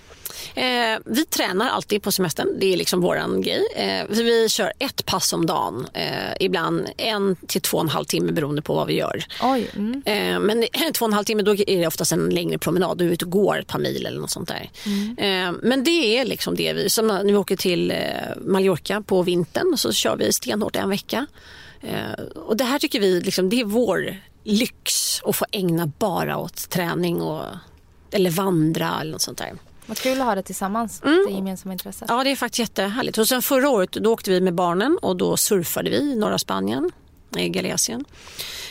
Eh, vi tränar alltid på semestern. Det är liksom våran grej. Eh, vi kör ett pass om dagen. Eh, ibland en till två och en halv timme beroende på vad vi gör. Oj, mm. Eh, men <clears throat> två och en halv timme då är det oftast en längre promenad. Du är ute och går ett par mil eller något sånt där. Mm. Eh, men det är liksom det vi, som när vi åker till eh, Mallorca på vintern så kör vi stenhårt en vecka. och det här tycker vi, liksom, det är vår lyx att få ägna bara åt träning och, eller vandra eller något sånt där. Vad kul att ha det tillsammans, mm. det gemensamma intresset. Ja, det är faktiskt jättehärligt. Och sen förra året då åkte vi med barnen och då surfade vi i norra Spanien, i Galicien.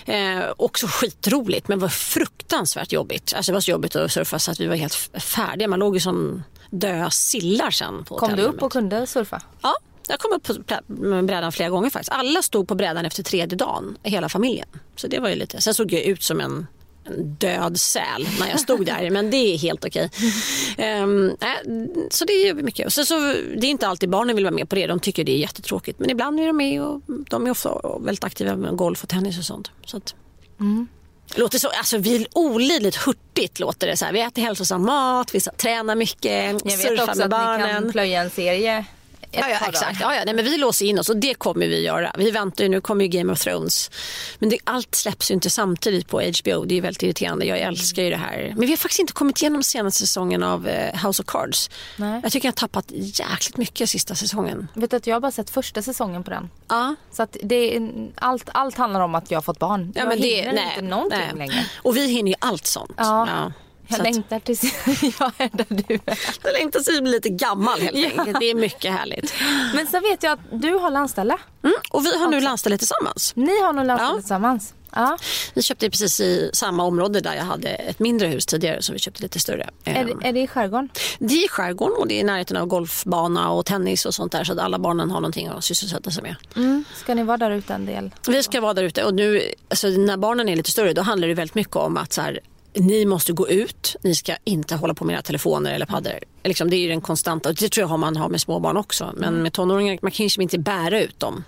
Eh, också skitroligt men var fruktansvärt jobbigt. Alltså det var så jobbigt att surfa så att vi var helt färdiga. Man låg ju som döda sillar sen. På Kom du upp och kunde surfa? Ja, jag kom upp på brädan flera gånger faktiskt. Alla stod på brädan efter tredje dagen, hela familjen. Så det var ju lite. Sen såg jag ut som en en död säl när jag stod där. men det är helt okej. Um, äh, så det gör vi mycket. Så, så, det är inte alltid barnen vill vara med på det. De tycker det är jättetråkigt. Men ibland är de med och de är ofta väldigt aktiva med golf och tennis och sånt. Så att, mm. Låter så, alltså vi olidligt hurtigt låter det så här. Vi äter hälsosam mat, vi tränar mycket, Jag vet också med barnen. att ni kan plöja en serie ja, ja, exakt. Ja, ja. Nej, men vi låser in oss och det kommer vi göra. Vi väntar ju, nu kommer ju Game of Thrones. Men det, allt släpps ju inte samtidigt på HBO. Det är väldigt irriterande. Jag älskar ju det här. Men vi har faktiskt inte kommit igenom senaste säsongen av uh, House of Cards. Nej. Jag tycker jag har tappat jäkligt mycket sista säsongen. Vet du att jag har bara sett första säsongen på den. Ja. Så att det allt, allt handlar om att jag har fått barn. Ja, jag men det, nej, inte någonting nej. längre. Och vi hinner ju allt sånt. Ja. ja. Jag längtar tills <laughs> jag är där du är. Jag längtar tills jag blir lite gammal helt enkelt. Det är mycket härligt. Men så vet jag att du har landställe. Mm, och vi har nu landställe tillsammans. Ni har nu landställe ja. tillsammans. Ja. Vi köpte precis i samma område där jag hade ett mindre hus tidigare så vi köpte lite större. Är det, ehm. är det i skärgården? Det är i skärgården och det är i närheten av golfbana och tennis och sånt där så att alla barnen har någonting att sysselsätta sig med. Mm. Ska ni vara där ute en del? Vi ska vara där ute och nu, alltså, när barnen är lite större då handlar det väldigt mycket om att så här, ni måste gå ut, ni ska inte hålla på med era telefoner eller paddor. Liksom, det är ju den konstanta, det tror jag man har med småbarn också. Men mm. med tonåringar, man kan ju inte bära ut dem.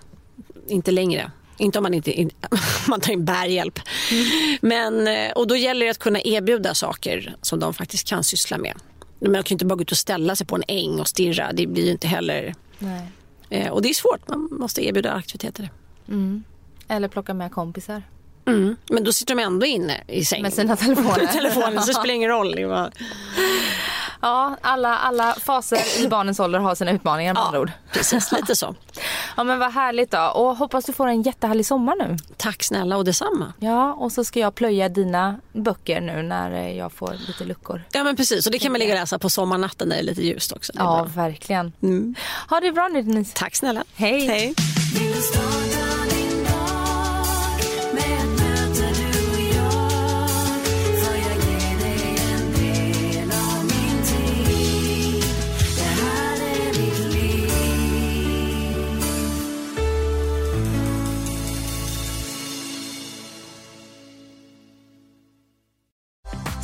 Inte längre. Inte om man inte in, <laughs> man tar in bärhjälp. Mm. Men, eh, och då gäller det att kunna erbjuda saker som de faktiskt kan syssla med. Man kan ju inte bara gå ut och ställa sig på en äng och stirra. Det blir ju inte heller... Nej. Eh, och det är svårt, man måste erbjuda aktiviteter. Mm. Eller plocka med kompisar. Mm. Men då sitter de ändå inne i sängen. Med sina telefoner. <laughs> telefoner så det spelar ingen roll. Ja, alla, alla faser i barnens ålder har sina utmaningar med ja, andra ord. Precis, lite så. <laughs> Ja men vad härligt då och hoppas du får en jättehärlig sommar nu. Tack snälla och detsamma. Ja och så ska jag plöja dina böcker nu när jag får lite luckor. Ja men precis och det kan man ligga och läsa på sommarnatten när det är lite ljust också. Ja bra. verkligen. Mm. Ha det bra nu Denise. Tack snälla. Hej. Hej.